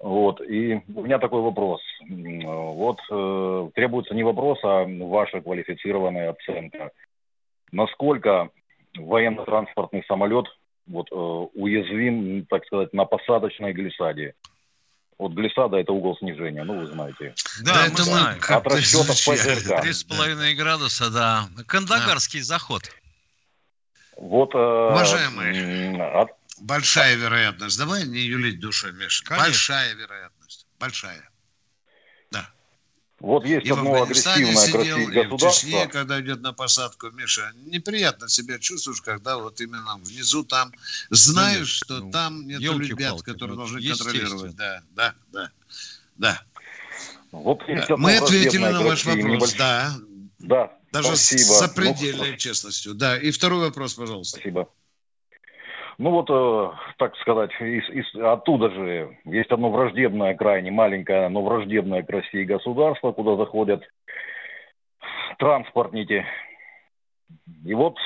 [SPEAKER 11] Вот, и у меня такой вопрос. Вот э, требуется не вопрос, а ваша квалифицированная оценка. Насколько военно-транспортный самолет вот, э, уязвим, так сказать, на посадочной глиссаде? Вот глиссада – это угол снижения, ну, вы знаете.
[SPEAKER 3] Да, да мы это знаем.
[SPEAKER 11] От расчетов ПЗРК.
[SPEAKER 3] Три с половиной градуса, да. Кандагарский да. заход.
[SPEAKER 2] Вот, э, Уважаемые, от... большая вероятность. Давай не юлить душой, Миша. Конечно. Большая вероятность. Большая.
[SPEAKER 11] Вот есть и одно агрессивное, сидел, и в
[SPEAKER 2] Чечне, когда идет на посадку, Миша, неприятно себя чувствуешь, когда вот именно внизу там знаешь, что ну, там нет ребят, которые ну, должны контролировать. Да, да, да, да. Вот да. Мы ответили на ваш вопрос, небольш... да.
[SPEAKER 11] Да,
[SPEAKER 2] Даже спасибо. с сопредельной ну, честностью. Да, и второй вопрос, пожалуйста.
[SPEAKER 11] Спасибо. Ну вот, э, так сказать, из, из, оттуда же есть одно враждебное, крайне маленькое, но враждебное к России государство, куда заходят транспортники. И вот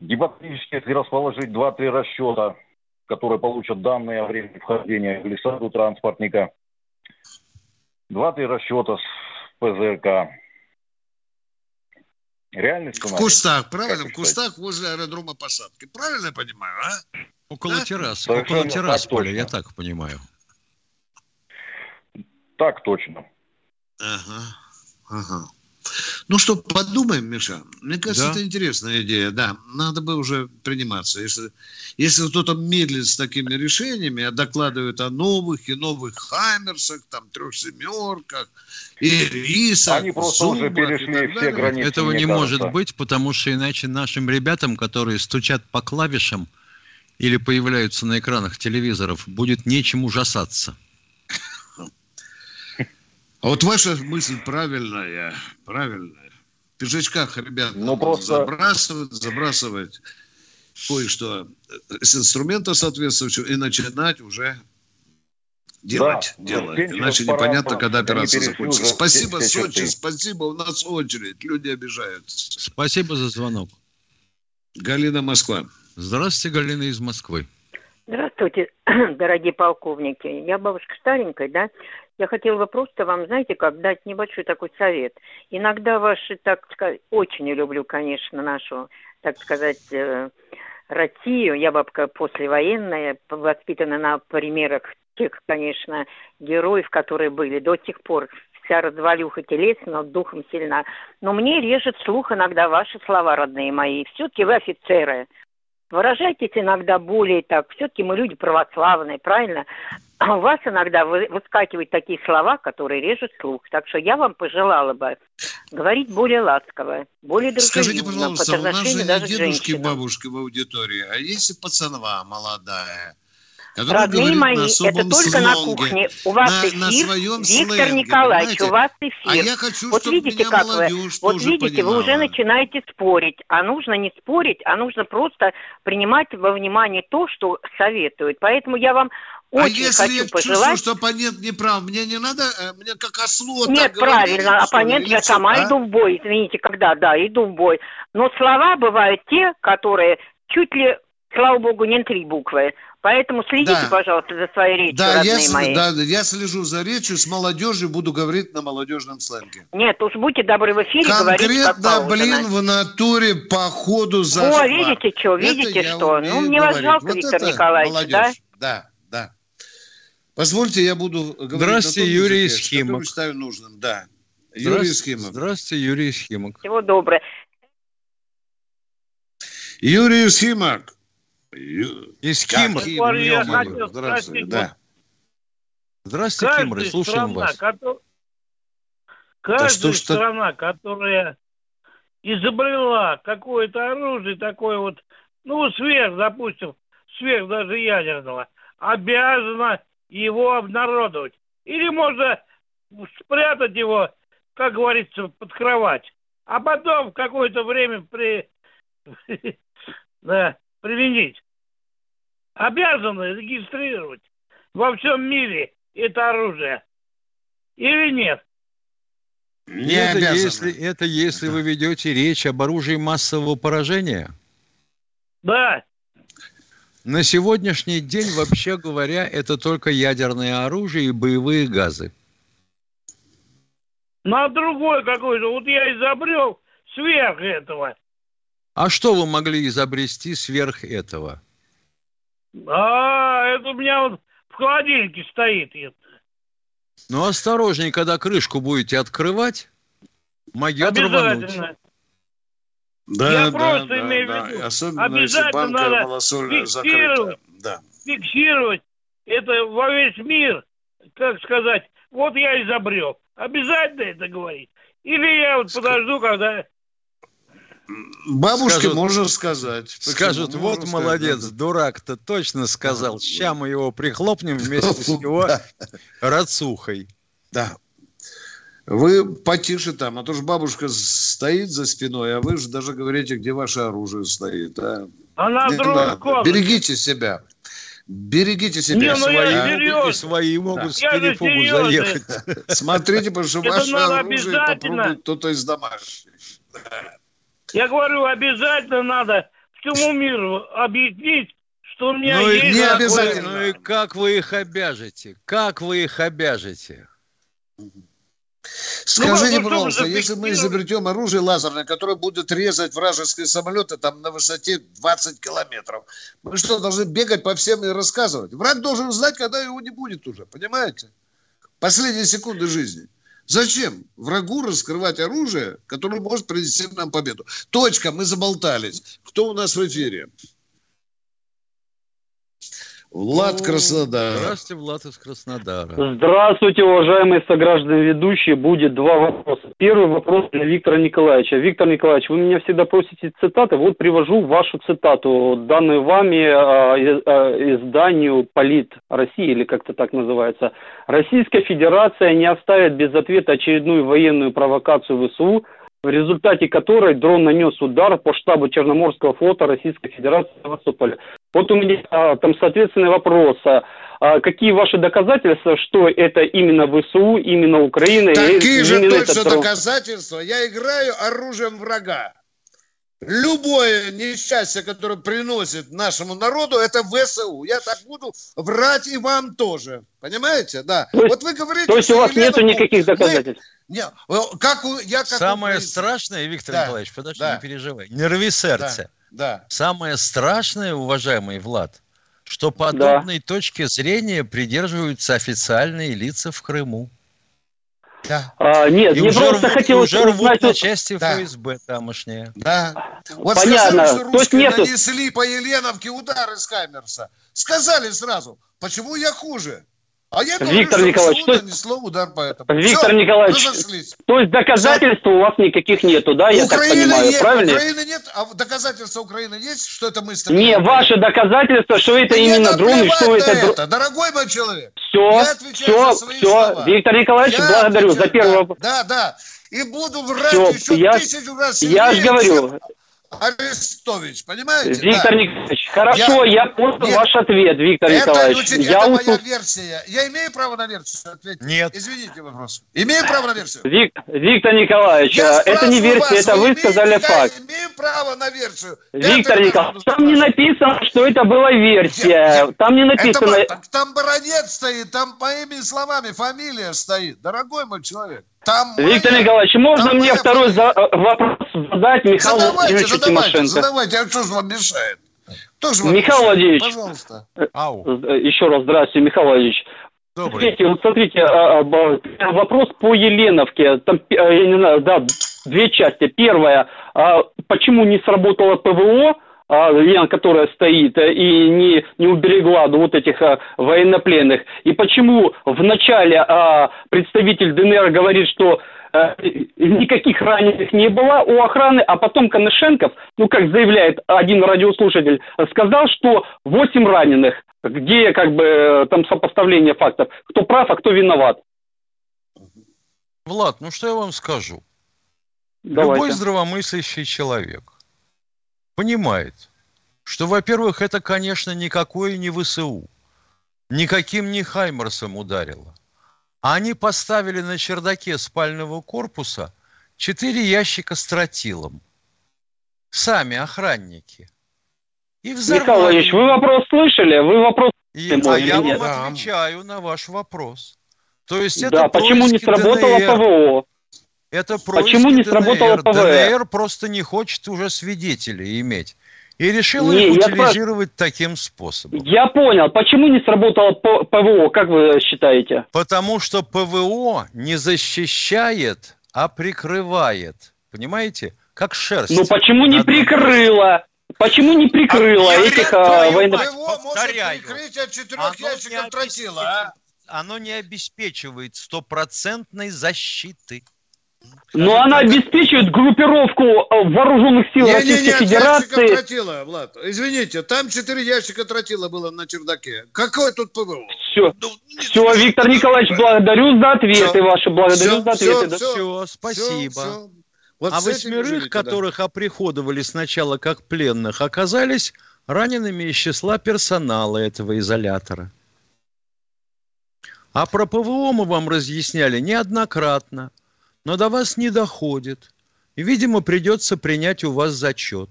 [SPEAKER 11] гипотетически, если расположить 2-3 расчета, которые получат данные о времени вхождения в глиссаду транспортника, 2-3 расчета с ПЗРК,
[SPEAKER 2] Реальный сценарий. В кустах, правильно? В кустах возле аэродрома посадки. Правильно я понимаю, а?
[SPEAKER 3] Около да? террасы, около террасполя, я так понимаю.
[SPEAKER 11] Так точно.
[SPEAKER 2] Ага, ага. Ну что, подумаем, Миша. Мне кажется, да. это интересная идея. Да, надо бы уже приниматься. Если, если кто-то медлит с такими решениями, а докладывают о новых и новых Хаммерсах, там, трех семерках, и рисах,
[SPEAKER 11] Они просто зумбах, уже перешли все границы.
[SPEAKER 3] Этого не кажется. может быть, потому что иначе нашим ребятам, которые стучат по клавишам или появляются на экранах телевизоров, будет нечем ужасаться.
[SPEAKER 2] А вот ваша мысль правильная, правильная. В пиджачках, ребят,
[SPEAKER 11] ну, просто...
[SPEAKER 2] забрасывать, забрасывать кое-что с инструмента соответствующего и начинать уже делать, да, делать. Иначе непонятно, когда операция закончится. Спасибо, все, Сочи, все спасибо. У нас очередь. Люди обижаются.
[SPEAKER 3] Спасибо за звонок.
[SPEAKER 2] Галина Москва.
[SPEAKER 3] Здравствуйте, Галина из Москвы.
[SPEAKER 12] Здравствуйте, дорогие полковники. Я бабушка старенькая, да, я хотела бы просто вам, знаете, как дать небольшой такой совет. Иногда ваши, так сказать, очень люблю, конечно, нашу, так сказать, э, Россию. Я бабка послевоенная, воспитана на примерах тех, конечно, героев, которые были до сих пор. Вся развалюха телесно, духом сильна. Но мне режет слух иногда ваши слова, родные мои. Все-таки вы офицеры. Выражайтесь иногда более так. Все-таки мы люди православные, правильно? А у вас иногда выскакивают такие слова, которые режут слух. Так что я вам пожелала бы говорить более ласково, более дружелюбно.
[SPEAKER 2] Скажите, пожалуйста, у нас же не дедушки, бабушки в аудитории, а если пацанова молодая –
[SPEAKER 12] Родные мои, это только слонге, на кухне. У вас на, эфир, на своем Виктор сленге, Николаевич, понимаете? у вас эфир.
[SPEAKER 2] А я хочу,
[SPEAKER 12] вот видите, как вы, вот видите,
[SPEAKER 2] понимала.
[SPEAKER 12] вы уже начинаете спорить. А нужно не спорить, а нужно просто принимать во внимание то, что советуют. Поэтому я вам а очень
[SPEAKER 2] а если
[SPEAKER 12] хочу
[SPEAKER 2] я
[SPEAKER 12] пожелать...
[SPEAKER 2] чувствую, что оппонент не прав, мне не надо, э, мне как ослу
[SPEAKER 12] Нет, правильно, говорить, оппонент, я сама а? иду в бой, извините, когда, да, иду в бой. Но слова бывают те, которые чуть ли, слава богу, не три буквы. Поэтому следите, да. пожалуйста, за своей речью,
[SPEAKER 2] да,
[SPEAKER 12] родные
[SPEAKER 2] я,
[SPEAKER 12] мои.
[SPEAKER 2] Да, я слежу за речью, с молодежью буду говорить на молодежном сленге.
[SPEAKER 12] Нет, уж будьте добры в эфире говорить
[SPEAKER 2] Конкретно, блин, в натуре по ходу за
[SPEAKER 12] О, видите что, видите это что? Ну, мне вас жалко, вот Виктор Николаевич, молодежь. да?
[SPEAKER 2] Да, да. Позвольте, я буду говорить
[SPEAKER 3] Здравствуйте,
[SPEAKER 2] на том
[SPEAKER 3] Юрий Схимок.
[SPEAKER 2] считаю нужным, да.
[SPEAKER 3] Юрий Схимок. Здравствуйте, Юрий Схимок.
[SPEAKER 12] Всего доброго.
[SPEAKER 2] Юрий Схимок.
[SPEAKER 3] Из Кимр.
[SPEAKER 2] Здравствуйте, да.
[SPEAKER 3] Здравствуйте, Кимры, слушаем страна, вас. Который...
[SPEAKER 13] Каждая да страна, которая изобрела какое-то оружие такое вот, ну, сверх, допустим, сверх даже ядерного, обязана его обнародовать. Или можно спрятать его, как говорится, под кровать. А потом какое-то время при... да, применить обязаны регистрировать во всем мире это оружие. Или нет?
[SPEAKER 3] Не это обязаны. если, это если да. вы ведете речь об оружии массового поражения?
[SPEAKER 13] Да.
[SPEAKER 3] На сегодняшний день, вообще говоря, это только ядерное оружие и боевые газы.
[SPEAKER 13] На другой какой-то. Вот я изобрел сверх этого.
[SPEAKER 3] А что вы могли изобрести сверх этого?
[SPEAKER 13] А, это у меня вот в холодильнике стоит.
[SPEAKER 3] Ну, осторожней, когда крышку будете открывать, могет рвануть.
[SPEAKER 2] Да,
[SPEAKER 13] Я
[SPEAKER 2] да,
[SPEAKER 13] просто
[SPEAKER 2] да,
[SPEAKER 13] имею
[SPEAKER 2] да.
[SPEAKER 13] в виду,
[SPEAKER 2] Особенно,
[SPEAKER 13] обязательно надо фиксировать,
[SPEAKER 2] Да.
[SPEAKER 13] фиксировать это во весь мир, как сказать, вот я изобрел. Обязательно это говорить. Или я вот подожду, когда
[SPEAKER 2] Бабушке скажут, можно сказать.
[SPEAKER 3] Скажут, Почему? вот можно молодец, сказать, дурак-то точно сказал. Ща мы его прихлопнем вместе с его рацухой.
[SPEAKER 2] Да. Вы потише там, а то ж бабушка стоит за спиной, а вы же даже говорите, где ваше оружие стоит. А?
[SPEAKER 13] Она
[SPEAKER 2] надо.
[SPEAKER 13] комнате.
[SPEAKER 2] Берегите себя. Берегите себя.
[SPEAKER 13] Не, ну я
[SPEAKER 2] Свои-
[SPEAKER 13] серьезно.
[SPEAKER 3] свои могут с
[SPEAKER 13] Я же
[SPEAKER 3] перепугу
[SPEAKER 13] серьезно.
[SPEAKER 3] заехать.
[SPEAKER 2] Смотрите, потому что
[SPEAKER 13] Это
[SPEAKER 2] ваше оружие
[SPEAKER 13] обязательно.
[SPEAKER 2] попробует кто-то из домашних.
[SPEAKER 13] Я говорю, обязательно надо всему миру объяснить, что у меня
[SPEAKER 3] Ну и
[SPEAKER 13] есть...
[SPEAKER 3] как
[SPEAKER 13] такое-
[SPEAKER 3] вы- Ну и как вы их обяжете? Как вы их обяжете?
[SPEAKER 2] Скажите,
[SPEAKER 13] ну, ну,
[SPEAKER 2] пожалуйста,
[SPEAKER 13] вы
[SPEAKER 2] если мы изобретем оружие лазерное, которое будет резать вражеские самолеты там на высоте 20 километров, мы что, должны бегать по всем и рассказывать? Враг должен знать, когда его не будет уже, понимаете? Последние секунды жизни. Зачем врагу раскрывать оружие, которое может принести нам победу? Точка, мы заболтались. Кто у нас в эфире? Влад Краснодар.
[SPEAKER 3] Здравствуйте, Влад из Краснодара.
[SPEAKER 14] Здравствуйте, уважаемые сограждане ведущие. Будет два вопроса. Первый вопрос для Виктора Николаевича. Виктор Николаевич, вы меня всегда просите цитаты. Вот привожу вашу цитату, данную вами э, э, изданию «Полит России», или как-то так называется. «Российская Федерация не оставит без ответа очередную военную провокацию ВСУ, в результате которой дрон нанес удар по штабу Черноморского флота Российской Федерации в Севастополе. Вот у меня а, там соответственный вопрос. А, а какие ваши доказательства, что это именно ВСУ, именно Украина? и
[SPEAKER 2] Такие же
[SPEAKER 14] именно
[SPEAKER 2] точно доказательства. Я играю оружием врага. Любое несчастье, которое приносит нашему народу, это ВСУ. Я так буду врать и вам тоже. Понимаете? Да.
[SPEAKER 14] То есть-
[SPEAKER 2] вот вы говорите,
[SPEAKER 14] То есть у вас нету
[SPEAKER 2] Еленову
[SPEAKER 14] никаких
[SPEAKER 2] мы-
[SPEAKER 14] доказательств?
[SPEAKER 2] Не, э, как у- я как
[SPEAKER 3] Самое
[SPEAKER 2] украинец.
[SPEAKER 3] страшное, Виктор
[SPEAKER 2] Да,
[SPEAKER 3] Николаевич, подожди,
[SPEAKER 2] да.
[SPEAKER 3] не переживай. Не рви сердце.
[SPEAKER 2] Да.
[SPEAKER 3] Самое страшное, уважаемый Влад, что подобной точки зрения придерживаются официальные лица в Крыму.
[SPEAKER 2] Да.
[SPEAKER 14] А, нет,
[SPEAKER 3] И
[SPEAKER 14] мне
[SPEAKER 3] уже
[SPEAKER 14] просто
[SPEAKER 3] рвут, и
[SPEAKER 14] хотелось
[SPEAKER 3] уже рвут
[SPEAKER 14] узнать...
[SPEAKER 3] на части
[SPEAKER 2] Да.
[SPEAKER 3] ФСБ тамошние.
[SPEAKER 2] Да. Вот
[SPEAKER 14] Понятно.
[SPEAKER 2] сказали, что
[SPEAKER 14] То есть
[SPEAKER 2] русские
[SPEAKER 14] нету-
[SPEAKER 2] нанесли по Еленовке удар из Хаммерса. Сказали сразу, почему я хуже? А я говорю,
[SPEAKER 14] Виктор
[SPEAKER 2] что
[SPEAKER 14] Николаевич,
[SPEAKER 2] ВСУ
[SPEAKER 14] то-
[SPEAKER 2] нанесло удар по этому.
[SPEAKER 14] Виктор
[SPEAKER 2] Всё,
[SPEAKER 14] Николаевич,
[SPEAKER 2] разошлись.
[SPEAKER 14] то есть доказательств у вас никаких нету, да, я так
[SPEAKER 2] Украины
[SPEAKER 14] понимаю,
[SPEAKER 2] есть,
[SPEAKER 14] правильно?
[SPEAKER 2] Украины нет, а доказательства Украины есть, что это мы с тобой
[SPEAKER 14] Не,
[SPEAKER 2] говорим?
[SPEAKER 14] ваши доказательства, что это
[SPEAKER 2] Да мне
[SPEAKER 14] именно
[SPEAKER 2] наплевать
[SPEAKER 14] что это
[SPEAKER 2] это, дорогой мой человек.
[SPEAKER 14] Все, все,
[SPEAKER 2] за
[SPEAKER 14] все.
[SPEAKER 2] слова.
[SPEAKER 14] Виктор Николаевич,
[SPEAKER 2] Я
[SPEAKER 14] благодарю за
[SPEAKER 2] отвечаю,
[SPEAKER 14] первый
[SPEAKER 2] да,
[SPEAKER 14] вопрос.
[SPEAKER 2] Да, да. И буду врать
[SPEAKER 14] Всё,
[SPEAKER 2] еще
[SPEAKER 14] я-
[SPEAKER 2] тысячу раз
[SPEAKER 14] Я же говорю,
[SPEAKER 2] Арестович, понимаете?
[SPEAKER 14] Виктор
[SPEAKER 2] Да.
[SPEAKER 14] Николаевич, хорошо, я, понял
[SPEAKER 2] Нет,
[SPEAKER 14] ваш ответ, Виктор
[SPEAKER 2] это,
[SPEAKER 14] Николаевич.
[SPEAKER 2] значит,
[SPEAKER 14] я
[SPEAKER 2] это моя версия. Я имею право на версию ответить?
[SPEAKER 3] Нет.
[SPEAKER 2] Извините вопрос. Имею право на версию?
[SPEAKER 14] Вик- Виктор Николаевич,
[SPEAKER 2] Я
[SPEAKER 14] а, это не версия,
[SPEAKER 2] вас,
[SPEAKER 14] это вы
[SPEAKER 2] имеете-
[SPEAKER 14] сказали
[SPEAKER 2] я
[SPEAKER 14] факт.
[SPEAKER 2] имею право на версию.
[SPEAKER 14] Виктор
[SPEAKER 2] раз
[SPEAKER 14] Николаевич, там не написано, что это была версия. Там не написано.
[SPEAKER 2] Это, там баронет стоит, там моими словами фамилия стоит. Дорогой мой человек. Там
[SPEAKER 14] Виктор
[SPEAKER 2] моя-
[SPEAKER 14] Николаевич, можно
[SPEAKER 2] там
[SPEAKER 14] мне
[SPEAKER 2] моя
[SPEAKER 14] второй за- э, вопрос задать Михаилу
[SPEAKER 2] Задавайте,
[SPEAKER 14] Владимировичу
[SPEAKER 2] задавайте,
[SPEAKER 14] Тимошенко?
[SPEAKER 2] задавайте. А что же вам мешает? Кто же
[SPEAKER 14] Михаил
[SPEAKER 2] мешает?
[SPEAKER 14] Владимирович.
[SPEAKER 2] Пожалуйста.
[SPEAKER 3] Ау.
[SPEAKER 14] Э, Еще раз здравствуйте, Михаил Владимирович.
[SPEAKER 3] Добрый.
[SPEAKER 14] Смотрите, вот смотрите, а, а, вопрос по Еленовке. Там, э, я не знаю, да, две части. Первая, а, почему не сработало ПВО, а, Елена, которая стоит, э, и не, не уберегла ну, вот этих а, военнопленных? И почему вначале а, представитель ДНР говорит, что э, никаких раненых не было у охраны, а потом Конышенков, ну, как заявляет один радиослушатель, сказал, что 8 раненых. Где, как бы, там сопоставление фактов? Кто прав, а кто виноват?
[SPEAKER 3] Влад, ну что я вам скажу?
[SPEAKER 14] Давайте.
[SPEAKER 3] Любой здравомыслящий человек понимает, что, во-первых, это, конечно, никакое не ВСУ, никаким не Хаймерсом ударило. А они поставили на чердаке спального корпуса четыре ящика с тротилом. Сами охранники. И взорвали.
[SPEAKER 14] Михаил Владимирович, вы вопрос слышали? Вы вопрос
[SPEAKER 3] И- а я
[SPEAKER 14] нет?
[SPEAKER 3] вам отвечаю на ваш вопрос. То есть это
[SPEAKER 14] Да, почему не сработало
[SPEAKER 3] ДНР.
[SPEAKER 14] ПВО?
[SPEAKER 3] Это
[SPEAKER 14] Почему не сработало
[SPEAKER 3] ДНР.
[SPEAKER 14] ПВО?
[SPEAKER 3] ДНР просто не хочет уже свидетелей иметь. И решил
[SPEAKER 14] Не,
[SPEAKER 3] их
[SPEAKER 14] я
[SPEAKER 3] утилизировать таким способом.
[SPEAKER 14] Я понял. Почему не сработало ПВО, как вы считаете?
[SPEAKER 3] Потому что ПВО не защищает, а прикрывает. Понимаете? Как шерсть.
[SPEAKER 14] Ну почему не прикрыло? Почему не прикрыло
[SPEAKER 3] А,
[SPEAKER 14] этих а, военных...
[SPEAKER 2] ПВО
[SPEAKER 3] повторяю.
[SPEAKER 2] может прикрыть от четырех
[SPEAKER 3] Оно не
[SPEAKER 2] ящиков тротила, а?
[SPEAKER 3] Оно не обеспечивает стопроцентной защиты.
[SPEAKER 14] Но она обеспечивает группировку э, вооруженных сил
[SPEAKER 2] Не-не-не,
[SPEAKER 14] Российской
[SPEAKER 2] от ящиков
[SPEAKER 14] Федерации.
[SPEAKER 2] тротила, Влад. Извините, там четыре ящика тротила было на чердаке. Какое тут ПВО?
[SPEAKER 14] Все,
[SPEAKER 2] Ну,
[SPEAKER 14] все, Виктор Николаевич, благодарю за ответы
[SPEAKER 2] Всё.
[SPEAKER 14] ваши, благодарю
[SPEAKER 2] Всё,
[SPEAKER 14] за ответы.
[SPEAKER 2] всё,
[SPEAKER 14] да.
[SPEAKER 2] всё.
[SPEAKER 3] Все, спасибо.
[SPEAKER 2] Всё, всё.
[SPEAKER 15] Вот а восьмерых, которых оприходовали сначала как пленных, оказались ранеными из числа персонала этого изолятора. А про ПВО мы вам разъясняли неоднократно, но до вас не доходит. И, видимо, придется принять у вас зачет.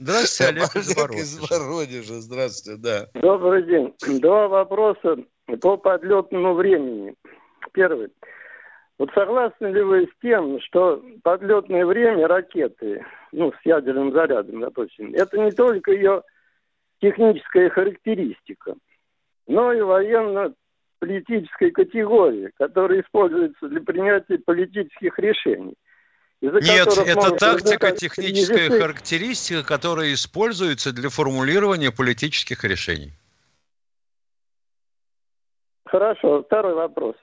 [SPEAKER 2] Здравствуйте, Олег, Олег из Воронежа. Здравствуйте, да.
[SPEAKER 16] Добрый день. Два вопроса по подлетному времени. Первый. Вот согласны ли вы с тем, что подлетное время ракеты, ну, с ядерным зарядом, допустим, это не только ее техническая характеристика, но и военно-политическая категория, которая используется для принятия политических решений.
[SPEAKER 15] Нет, это тактико-техническая характеристика, которая используется для формулирования политических решений.
[SPEAKER 16] Хорошо, второй вопрос.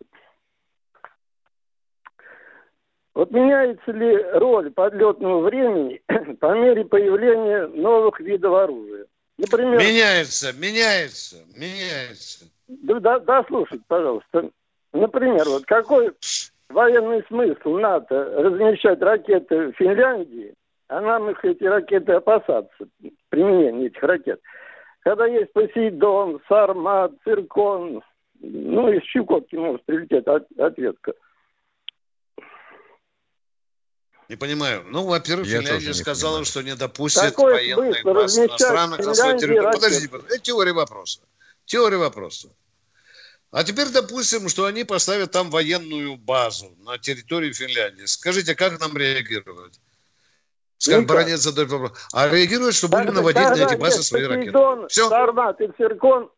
[SPEAKER 16] Вот меняется ли роль подлетного времени по мере появления новых видов оружия?
[SPEAKER 2] Например, меняется, меняется, меняется.
[SPEAKER 16] Да, да, да, слушайте, пожалуйста. Например, вот какой военный смысл НАТО размещать ракеты в Финляндии, а нам их эти ракеты опасаться, применения этих ракет. Когда есть Посейдон, Сармат, Циркон, ну, из Чукотки может прилететь от, ответка.
[SPEAKER 2] Не понимаю. Ну, во-первых, Финляндия сказала, понимаю. что не допустит Такой военных баз иностранных на своей территории. Подождите, это теория вопроса. Теория вопроса. А теперь допустим, что они поставят там военную базу на территории Финляндии. Скажите, как нам реагировать? Скажем, ну, баронец задает вопрос. А реагирует, что будем наводить на эти базы свои ракеты.
[SPEAKER 16] Все. Сармат и Циркон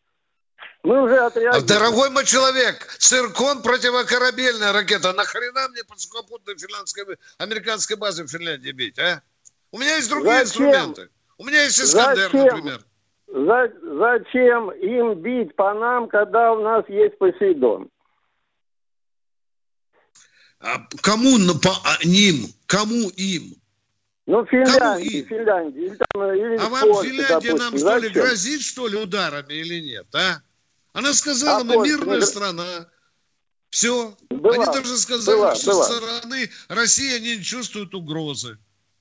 [SPEAKER 16] мы уже отреагировали.
[SPEAKER 2] Дорогой мой человек, циркон противокорабельная ракета. Нахрена мне под сухопутной финляндской, американской базы в Финляндии бить, а? У меня есть другие Зачем? инструменты. У меня есть Искандер, Зачем? например.
[SPEAKER 16] За, зачем им бить по нам, когда у нас есть Посейдон?
[SPEAKER 2] А кому по а, ним? Кому им?
[SPEAKER 16] Ну, Финляндия, Финляндия. Или там, или
[SPEAKER 2] а вам Польша, Финляндия допустим. нам что ли грозит, что ли, ударами или нет, а? Она сказала, а мы мирная страна. Все. Была, они даже сказали, была, что была. со стороны России они не чувствуют угрозы.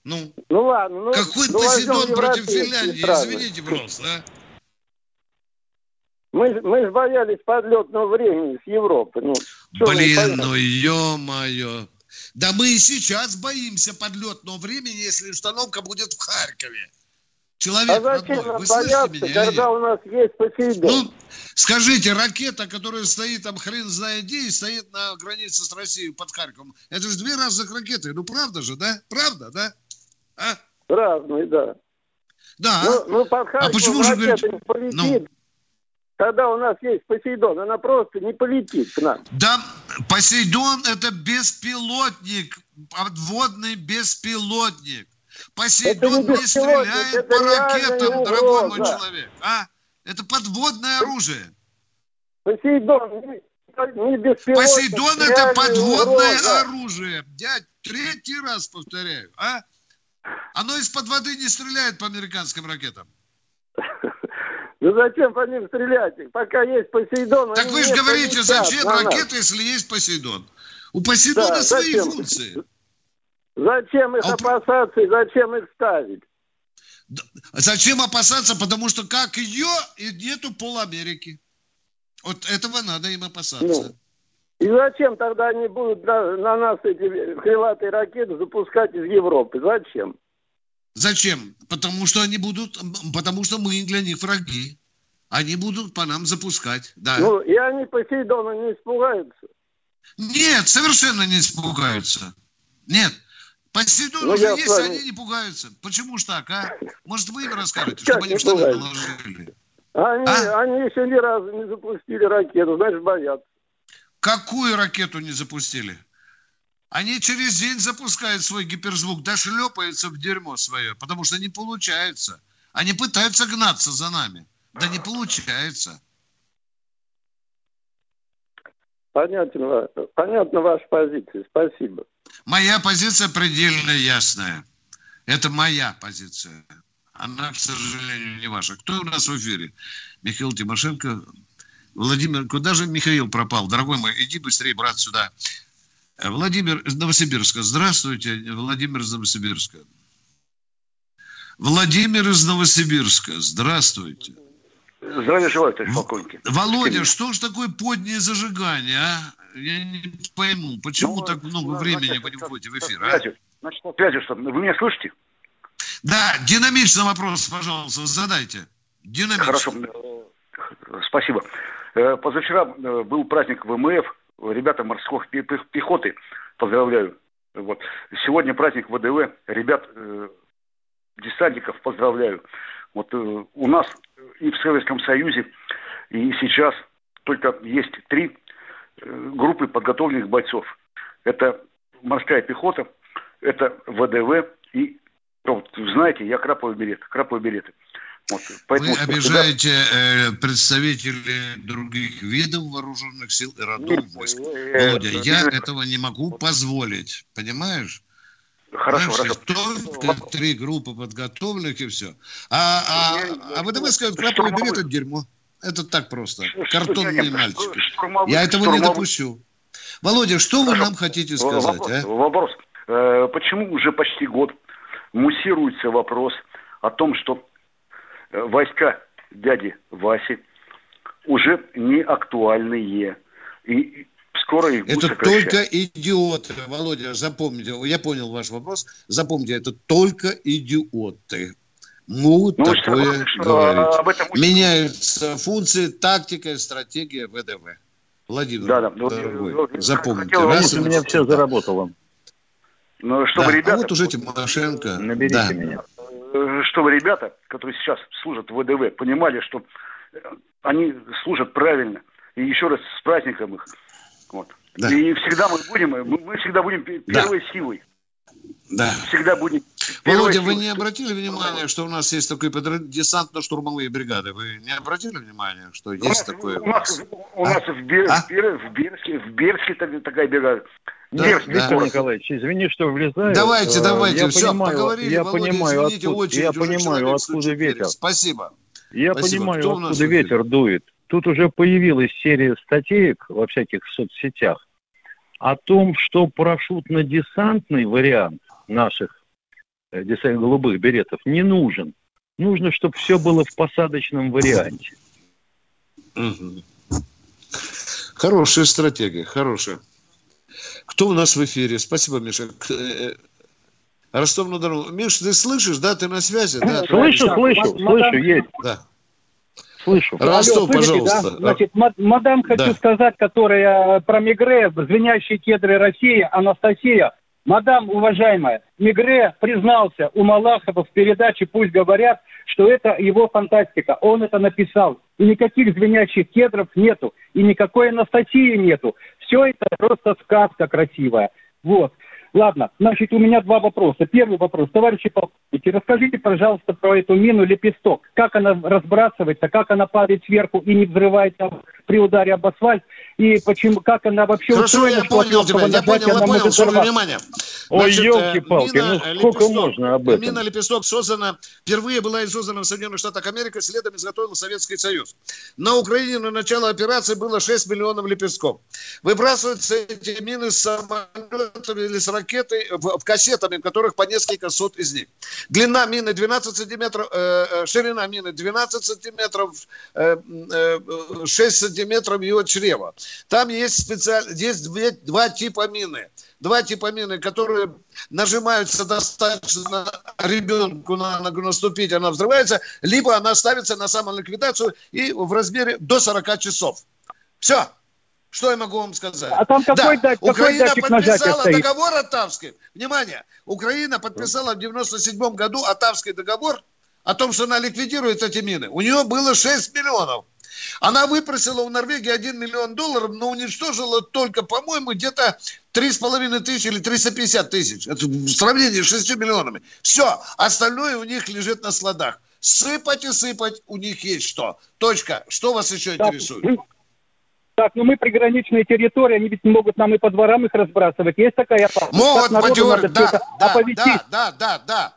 [SPEAKER 2] Ну, ну ладно. Ну, какой ну, Посейдон против Финляндии? Страны. Извините просто, а?
[SPEAKER 16] Мы, мы же боялись подлетного времени с Европы. Ну,
[SPEAKER 2] Блин, ну ё-моё. Да мы и сейчас боимся подлетного времени, если установка будет в Харькове. Человек а зачем родной, вы бояться, меня,
[SPEAKER 16] когда у нас есть Посейдон? Ну,
[SPEAKER 2] скажите, ракета, которая стоит там хрен знает где и стоит на границе с Россией под Харьковом, это же две разных ракеты. Ну, правда же, да? Правда, да?
[SPEAKER 16] А? Разные, да.
[SPEAKER 2] Да.
[SPEAKER 16] Ну, ну под а почему же говорите... не полетит. Ну. Когда у нас есть Посейдон, она просто не полетит к нам.
[SPEAKER 2] Да, Посейдон это беспилотник, подводный беспилотник. Посейдон не, не стреляет по ракетам, дорогой мой человек. А? Это подводное оружие.
[SPEAKER 16] Посейдон не, не
[SPEAKER 2] Посейдон это подводное угроза. оружие. Я третий раз повторяю. А? Оно из-под воды не стреляет по американским ракетам.
[SPEAKER 16] Ну зачем по ним стрелять? Пока есть Посейдон.
[SPEAKER 2] Так вы же говорите, зачем ракеты, если есть Посейдон? У Посейдона да, свои зачем? функции.
[SPEAKER 16] Зачем их а... опасаться и зачем их ставить?
[SPEAKER 2] Зачем опасаться? Потому что как ее, и нету пол Америки. Вот этого надо им опасаться. Ну.
[SPEAKER 16] И зачем тогда они будут на, на нас эти крылатые ракеты запускать из Европы? Зачем?
[SPEAKER 2] Зачем? Потому что они будут, потому что мы для них враги. Они будут по нам запускать, да.
[SPEAKER 16] Ну, и они Посейдона не испугаются?
[SPEAKER 2] Нет, совершенно не испугаются. Нет. Посейдон ну, уже есть, вами... они не пугаются. Почему ж так, а? Может, вы им расскажете, чтобы они в штаны положили?
[SPEAKER 16] Они, а? они еще ни разу не запустили ракету, значит, боятся.
[SPEAKER 2] Какую ракету не запустили? Они через день запускают свой гиперзвук, да шлепаются в дерьмо свое, потому что не получается. Они пытаются гнаться за нами, да не получается.
[SPEAKER 16] Понятно, понятно ваша позиция. Спасибо.
[SPEAKER 2] Моя позиция предельно ясная. Это моя позиция. Она, к сожалению, не ваша. Кто у нас в эфире? Михаил Тимошенко. Владимир, куда же Михаил пропал? Дорогой мой, иди быстрее, брат, сюда. Владимир из Новосибирска. Здравствуйте, Владимир из Новосибирска. Владимир из Новосибирска. Здравствуйте.
[SPEAKER 17] Здравия желаю, товарищ полковник.
[SPEAKER 2] Володя, что ж такое поднее зажигание, а? Я не пойму, почему ну, так много ну, времени значит, вы не входите в эфир, а?
[SPEAKER 17] Значит, связью, что вы меня слышите?
[SPEAKER 2] Да, динамичный вопрос, пожалуйста, задайте. Динамично.
[SPEAKER 17] Хорошо, э, спасибо. Э, позавчера э, был праздник ВМФ, ребята морской пехоты, поздравляю. Вот. Сегодня праздник ВДВ, ребят десантников поздравляю. Вот у нас и в Советском Союзе, и сейчас только есть три группы подготовленных бойцов. Это морская пехота, это ВДВ и, вот, знаете, я краповый берет, краповые береты.
[SPEAKER 2] Вот, поэтому, Вы обижаете э, представителей других видов вооруженных сил и родов войск. Э, Володя, э, я этого не могу позволить, понимаешь?
[SPEAKER 17] Хорошо, Знаешь,
[SPEAKER 2] хорошо. Только три группы подготовленных и все. А, а, а ВДВ скажет, краповый берет это дерьмо. Это так просто. Картонные мальчики. Я этого не допущу. Володя, что вы нам хотите сказать?
[SPEAKER 17] Вопрос. А? вопрос. Э, почему уже почти год муссируется вопрос о том, что э, войска дяди Васи уже не актуальные. И скоро их
[SPEAKER 2] Это только идиоты, Володя, запомните. Я понял ваш вопрос. Запомните, это только идиоты могут ну, такое что, говорить. Об этом Меняются функции, тактика и стратегия ВДВ. Владимир, да, да. дорогой, запомните.
[SPEAKER 17] Раз у меня все заработало. Но чтобы да, ребята... А
[SPEAKER 2] вот уже Тимошенко.
[SPEAKER 17] Наберите да. меня. Э, чтобы ребята, которые сейчас служат в ВДВ, понимали, что они служат правильно. И еще раз с праздником их. Вот. Да. И всегда мы будем, мы всегда будем первой да. силой.
[SPEAKER 2] Да.
[SPEAKER 17] Всегда будем.
[SPEAKER 2] Володя, вы не обратили внимания, что у нас есть такой подряд... десантно-штурмовые бригады? Вы не обратили внимания, что есть
[SPEAKER 17] у нас,
[SPEAKER 2] такое?
[SPEAKER 17] У нас, у нас а? в, Бер... а? в, Бер... в Берске, в Берске такая бригада.
[SPEAKER 18] Да, Берск, да. Виктор Николаевич, извини, что влезаю.
[SPEAKER 2] Давайте, давайте,
[SPEAKER 18] я
[SPEAKER 2] все,
[SPEAKER 18] понимаю,
[SPEAKER 2] поговорили.
[SPEAKER 18] Я
[SPEAKER 2] Володя,
[SPEAKER 18] понимаю,
[SPEAKER 2] извините,
[SPEAKER 18] откуда,
[SPEAKER 2] очень,
[SPEAKER 18] я понимаю, откуда ветер.
[SPEAKER 2] Спасибо.
[SPEAKER 18] Я
[SPEAKER 2] Спасибо.
[SPEAKER 18] понимаю, Кто откуда ветер дует. Тут уже появилась серия статей во всяких соцсетях о том, что парашютно-десантный вариант наших э, голубых беретов не нужен. Нужно, чтобы все было в посадочном варианте.
[SPEAKER 2] Хорошая стратегия, хорошая. Кто у нас в эфире? Спасибо, Миша. Э, Ростов на Дону. Миш, ты слышишь, да? Ты на связи? Да?
[SPEAKER 18] Слышу, слышу, слышу, есть.
[SPEAKER 2] Да.
[SPEAKER 18] Слышу.
[SPEAKER 2] Ростов, Алло, слышите, пожалуйста.
[SPEAKER 19] Да? Значит, мадам хочу да. сказать, которая про Мигре, звенящие кедры России, Анастасия. Мадам, уважаемая, Мигре признался у Малахова в передаче «Пусть говорят», что это его фантастика. Он это написал. И никаких звенящих кедров нету. И никакой Анастасии нету. Все это просто сказка красивая. Вот. Ладно, значит, у меня два вопроса. Первый вопрос. Товарищи полковники, расскажите, пожалуйста, про эту мину «Лепесток». Как она разбрасывается, как она падает сверху и не взрывается при ударе об асфальт, и почему, как она вообще
[SPEAKER 2] Хорошо, устроена, я понял тебя, я понял, я понял, слушай, внимание.
[SPEAKER 18] Ой, елки-палки, ну сколько лепесток, можно об этом?
[SPEAKER 2] Мина «Лепесток» создана, впервые была создана в Соединенных Штатах Америки, следом изготовил Советский Союз. На Украине на начало операции было 6 миллионов лепестков. Выбрасываются эти мины с самолетами или с ракетой, в, в кассетами, в которых по несколько сот из них. Длина мины 12 сантиметров, э, э, ширина мины 12 сантиметров, э, э, 6 сантиметров ее чрева. Там есть специально, есть две, два типа мины. Два типа мины, которые нажимаются достаточно ребенку на ногу наступить, она взрывается, либо она ставится на самоликвидацию и в размере до 40 часов. Все. Что я могу вам сказать?
[SPEAKER 19] А там какой, да, дать,
[SPEAKER 2] Украина
[SPEAKER 19] какой
[SPEAKER 2] подписала договор Атавский. Внимание, Украина подписала в 97 году Атавский договор о том, что она ликвидирует эти мины. У нее было 6 миллионов. Она выпросила у Норвегии 1 миллион долларов, но уничтожила только, по-моему, где-то 3,5 тысячи или 350 тысяч. Это в сравнении с 6 миллионами. Все, остальное у них лежит на складах. Сыпать и сыпать у них есть что. Точка. Что вас еще интересует?
[SPEAKER 19] Так, ну мы приграничные территории, они ведь могут нам и по дворам их разбрасывать. Есть такая опасность?
[SPEAKER 2] Могут, по теории, да, да, да, да, да, да.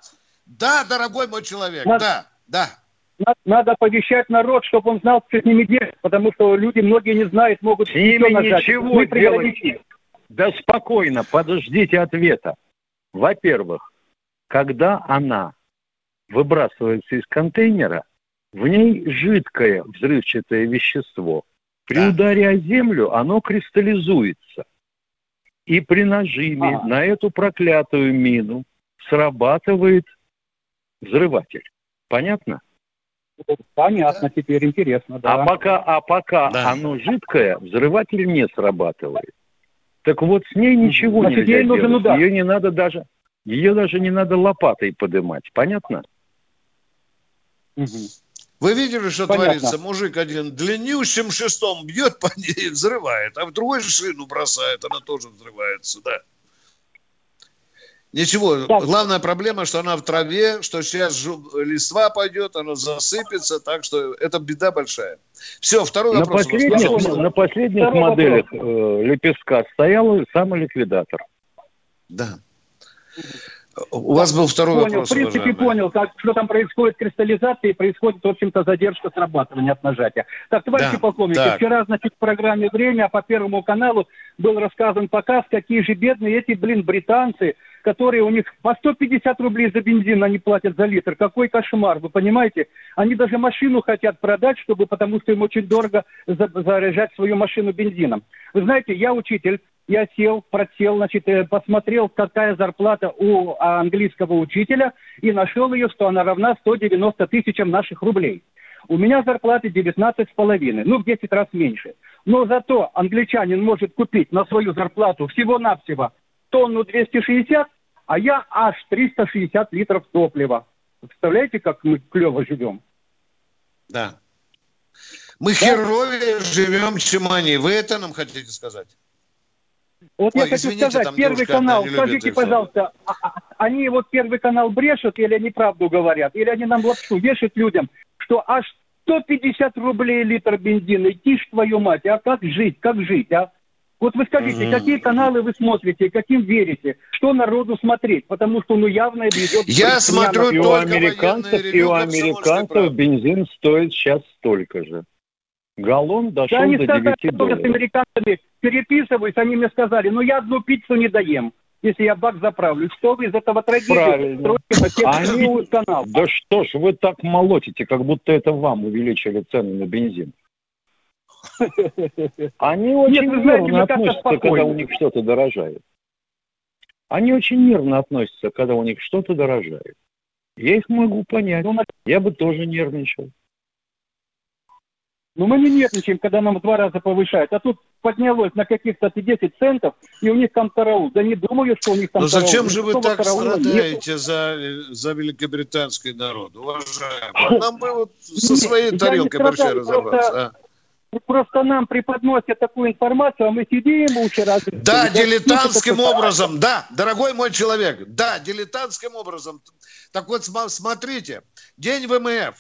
[SPEAKER 2] Да, дорогой мой человек, Надо... да, да
[SPEAKER 19] надо оповещать народ, чтобы он знал, что с ними делать, потому что люди многие не знают, могут...
[SPEAKER 18] С ними ничего Мы делать... Да спокойно, подождите ответа. Во-первых, когда она выбрасывается из контейнера, в ней жидкое взрывчатое вещество. При да. ударе о землю оно кристаллизуется. И при нажиме а. на эту проклятую мину срабатывает взрыватель. Понятно?
[SPEAKER 19] Понятно, теперь интересно, да.
[SPEAKER 18] А пока, а пока да. оно жидкое, взрыватель не срабатывает. Так вот с ней ничего Значит, нельзя делать. Нужен удар. Ее не надо даже, ее даже не надо лопатой поднимать. Понятно?
[SPEAKER 2] Угу. Вы видели, что Понятно. творится? Мужик один длиннющим шестом бьет по ней и взрывает, а в другой шину бросает, она тоже взрывается, да. Ничего, так. главная проблема, что она в траве, что сейчас листва пойдет, она засыпется, так что это беда большая. Все, второй
[SPEAKER 18] на
[SPEAKER 2] вопрос.
[SPEAKER 18] Последних, на последних второй моделях э, лепестка стоял самоликвидатор.
[SPEAKER 2] Да. У вас был второй
[SPEAKER 19] понял,
[SPEAKER 2] вопрос.
[SPEAKER 19] В принципе, уважаемый. понял, как, что там происходит кристаллизация и происходит, в общем-то, задержка срабатывания от нажатия. Так, товарищи да, полковники, так. вчера, значит, в программе «Время» по Первому каналу был рассказан показ, какие же бедные эти, блин, британцы, которые у них по 150 рублей за бензин они платят за литр. Какой кошмар, вы понимаете? Они даже машину хотят продать, чтобы, потому что им очень дорого заряжать свою машину бензином. Вы знаете, я учитель, я сел, просел, значит, э, посмотрел, какая зарплата у английского учителя, и нашел ее, что она равна 190 тысячам наших рублей. У меня зарплата 19 с половиной, ну, в 10 раз меньше. Но зато англичанин может купить на свою зарплату всего-навсего тонну 260, а я аж 360 литров топлива. Представляете, как мы клево живем?
[SPEAKER 2] Да. Мы да? херовее живем, чем они. Вы это нам хотите сказать?
[SPEAKER 19] Вот Ой, я хочу сказать, Первый канал, скажите, пожалуйста, а, а, они вот Первый канал брешут или они правду говорят? Или они нам лапшу вешают людям, что аж 150 рублей литр бензина, идти ж твою мать, а как жить, как жить, а? Вот вы скажите, угу. какие каналы вы смотрите, каким верите, что народу смотреть, потому что ну явно идет...
[SPEAKER 2] Я смотрю
[SPEAKER 18] и у американцев, и у американцев бензин стоит сейчас столько же. Галлон дошел да, они до сказали, 9 долларов.
[SPEAKER 19] с американцами переписываюсь, они мне сказали, ну я одну пиццу не доем, если я бак заправлю. Что вы из этого трагедии
[SPEAKER 18] Они... канал? Да что ж, вы так молотите, как будто это вам увеличили цены на бензин. Они очень Нет, знаете, нервно относятся, когда у них что-то дорожает. Они очень нервно относятся, когда у них что-то дорожает. Я их могу понять. Ну, я бы тоже нервничал.
[SPEAKER 19] Но мы не нервничаем, когда нам в два раза повышают. А тут поднялось на каких-то 10 центов, и у них там караул. Да не думаю, что у них там
[SPEAKER 2] Но караул. зачем же вы так страдаете за, за великобританский народ, уважаемый? Нам бы вот со своей тарелкой борща разобраться. А?
[SPEAKER 19] Просто нам преподносят такую информацию, а мы сидим лучше раз.
[SPEAKER 2] Да, дилетантским образом, да, дорогой мой человек, да, дилетантским образом. Так вот, смотрите, день ВМФ,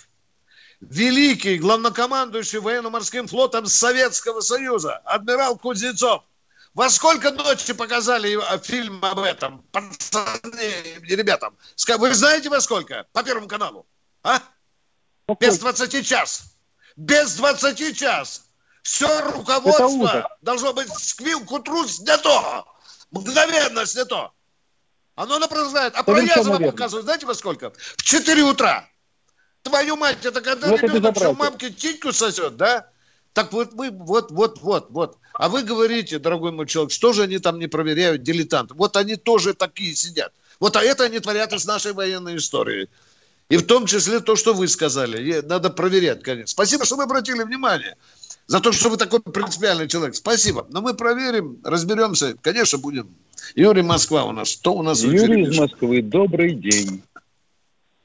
[SPEAKER 2] великий главнокомандующий военно-морским флотом Советского Союза, адмирал Кузнецов. Во сколько ночи показали фильм об этом, пацаны, ребятам? Вы знаете во сколько? По Первому каналу. А? Без 20 час. Без 20 час. Все руководство должно быть к утру снято. Мгновенно снято. Оно напрашивает. А про Язова показывают, знаете во сколько? В 4 утра. Твою мать, это когда вот ребенок что мамке титьку сосет, да? Так вот мы, вот, вот, вот, вот. А вы говорите, дорогой мой человек, что же они там не проверяют, дилетанты? Вот они тоже такие сидят. Вот а это они творят из нашей военной истории. И в том числе то, что вы сказали. Надо проверять, конечно. Спасибо, что вы обратили внимание. За то, что вы такой принципиальный человек. Спасибо. Но мы проверим, разберемся. Конечно, будем. Юрий Москва у нас. Что у нас
[SPEAKER 18] Юрий из Москвы, добрый день.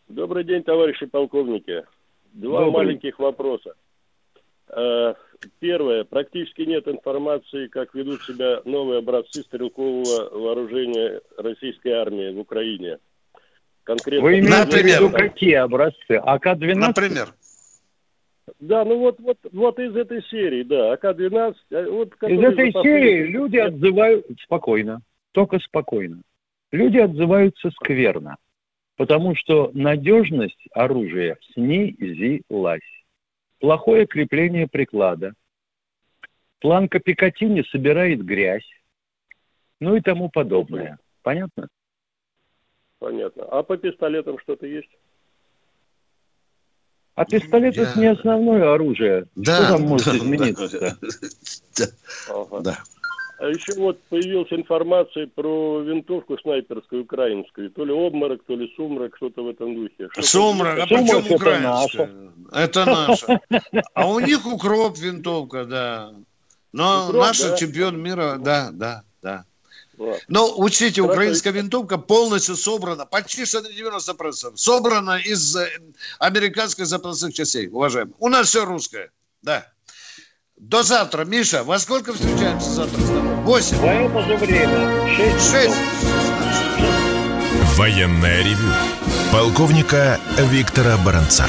[SPEAKER 20] Добрый день, товарищи полковники. Два Добрый. маленьких вопроса. Э, первое. Практически нет информации, как ведут себя новые образцы стрелкового вооружения российской армии в Украине.
[SPEAKER 18] Конкретно Вы имеете в виду какие образцы? АК-12?
[SPEAKER 2] Например.
[SPEAKER 20] Да, ну вот, вот, вот из этой серии, да, АК-12.
[SPEAKER 18] Э, вот, из этой серии люди отзывают спокойно, только спокойно. Люди отзываются скверно потому что надежность оружия снизилась. Плохое крепление приклада. Планка Пикатини собирает грязь. ну и тому подобное. Понятно?
[SPEAKER 20] Понятно. А по пистолетам что-то есть?
[SPEAKER 18] А пистолет Я... это не основное оружие.
[SPEAKER 2] Да,
[SPEAKER 18] Что там может
[SPEAKER 2] да,
[SPEAKER 18] измениться-то?
[SPEAKER 2] Да.
[SPEAKER 20] Ага.
[SPEAKER 2] да.
[SPEAKER 20] А еще вот появилась информация про винтовку снайперскую украинскую. То ли обморок, то ли сумрак, что-то в этом духе. Что
[SPEAKER 2] Сумрак, а
[SPEAKER 20] Сумрак
[SPEAKER 2] почему украинская? Это наша. А у них укроп винтовка, да. Но
[SPEAKER 20] Укроп,
[SPEAKER 2] наша
[SPEAKER 20] да?
[SPEAKER 2] чемпион мира, да, да, да.
[SPEAKER 20] Вот.
[SPEAKER 2] Но учтите, украинская винтовка полностью собрана, почти что на 90%, собрана из э, американских запасных частей, уважаемые. У нас все русское, да. До завтра, Миша. Во сколько встречаемся завтра с тобой? Восемь.
[SPEAKER 18] В это же время. Шесть.
[SPEAKER 2] Шесть.
[SPEAKER 1] Военное ревю полковника Виктора Баранца.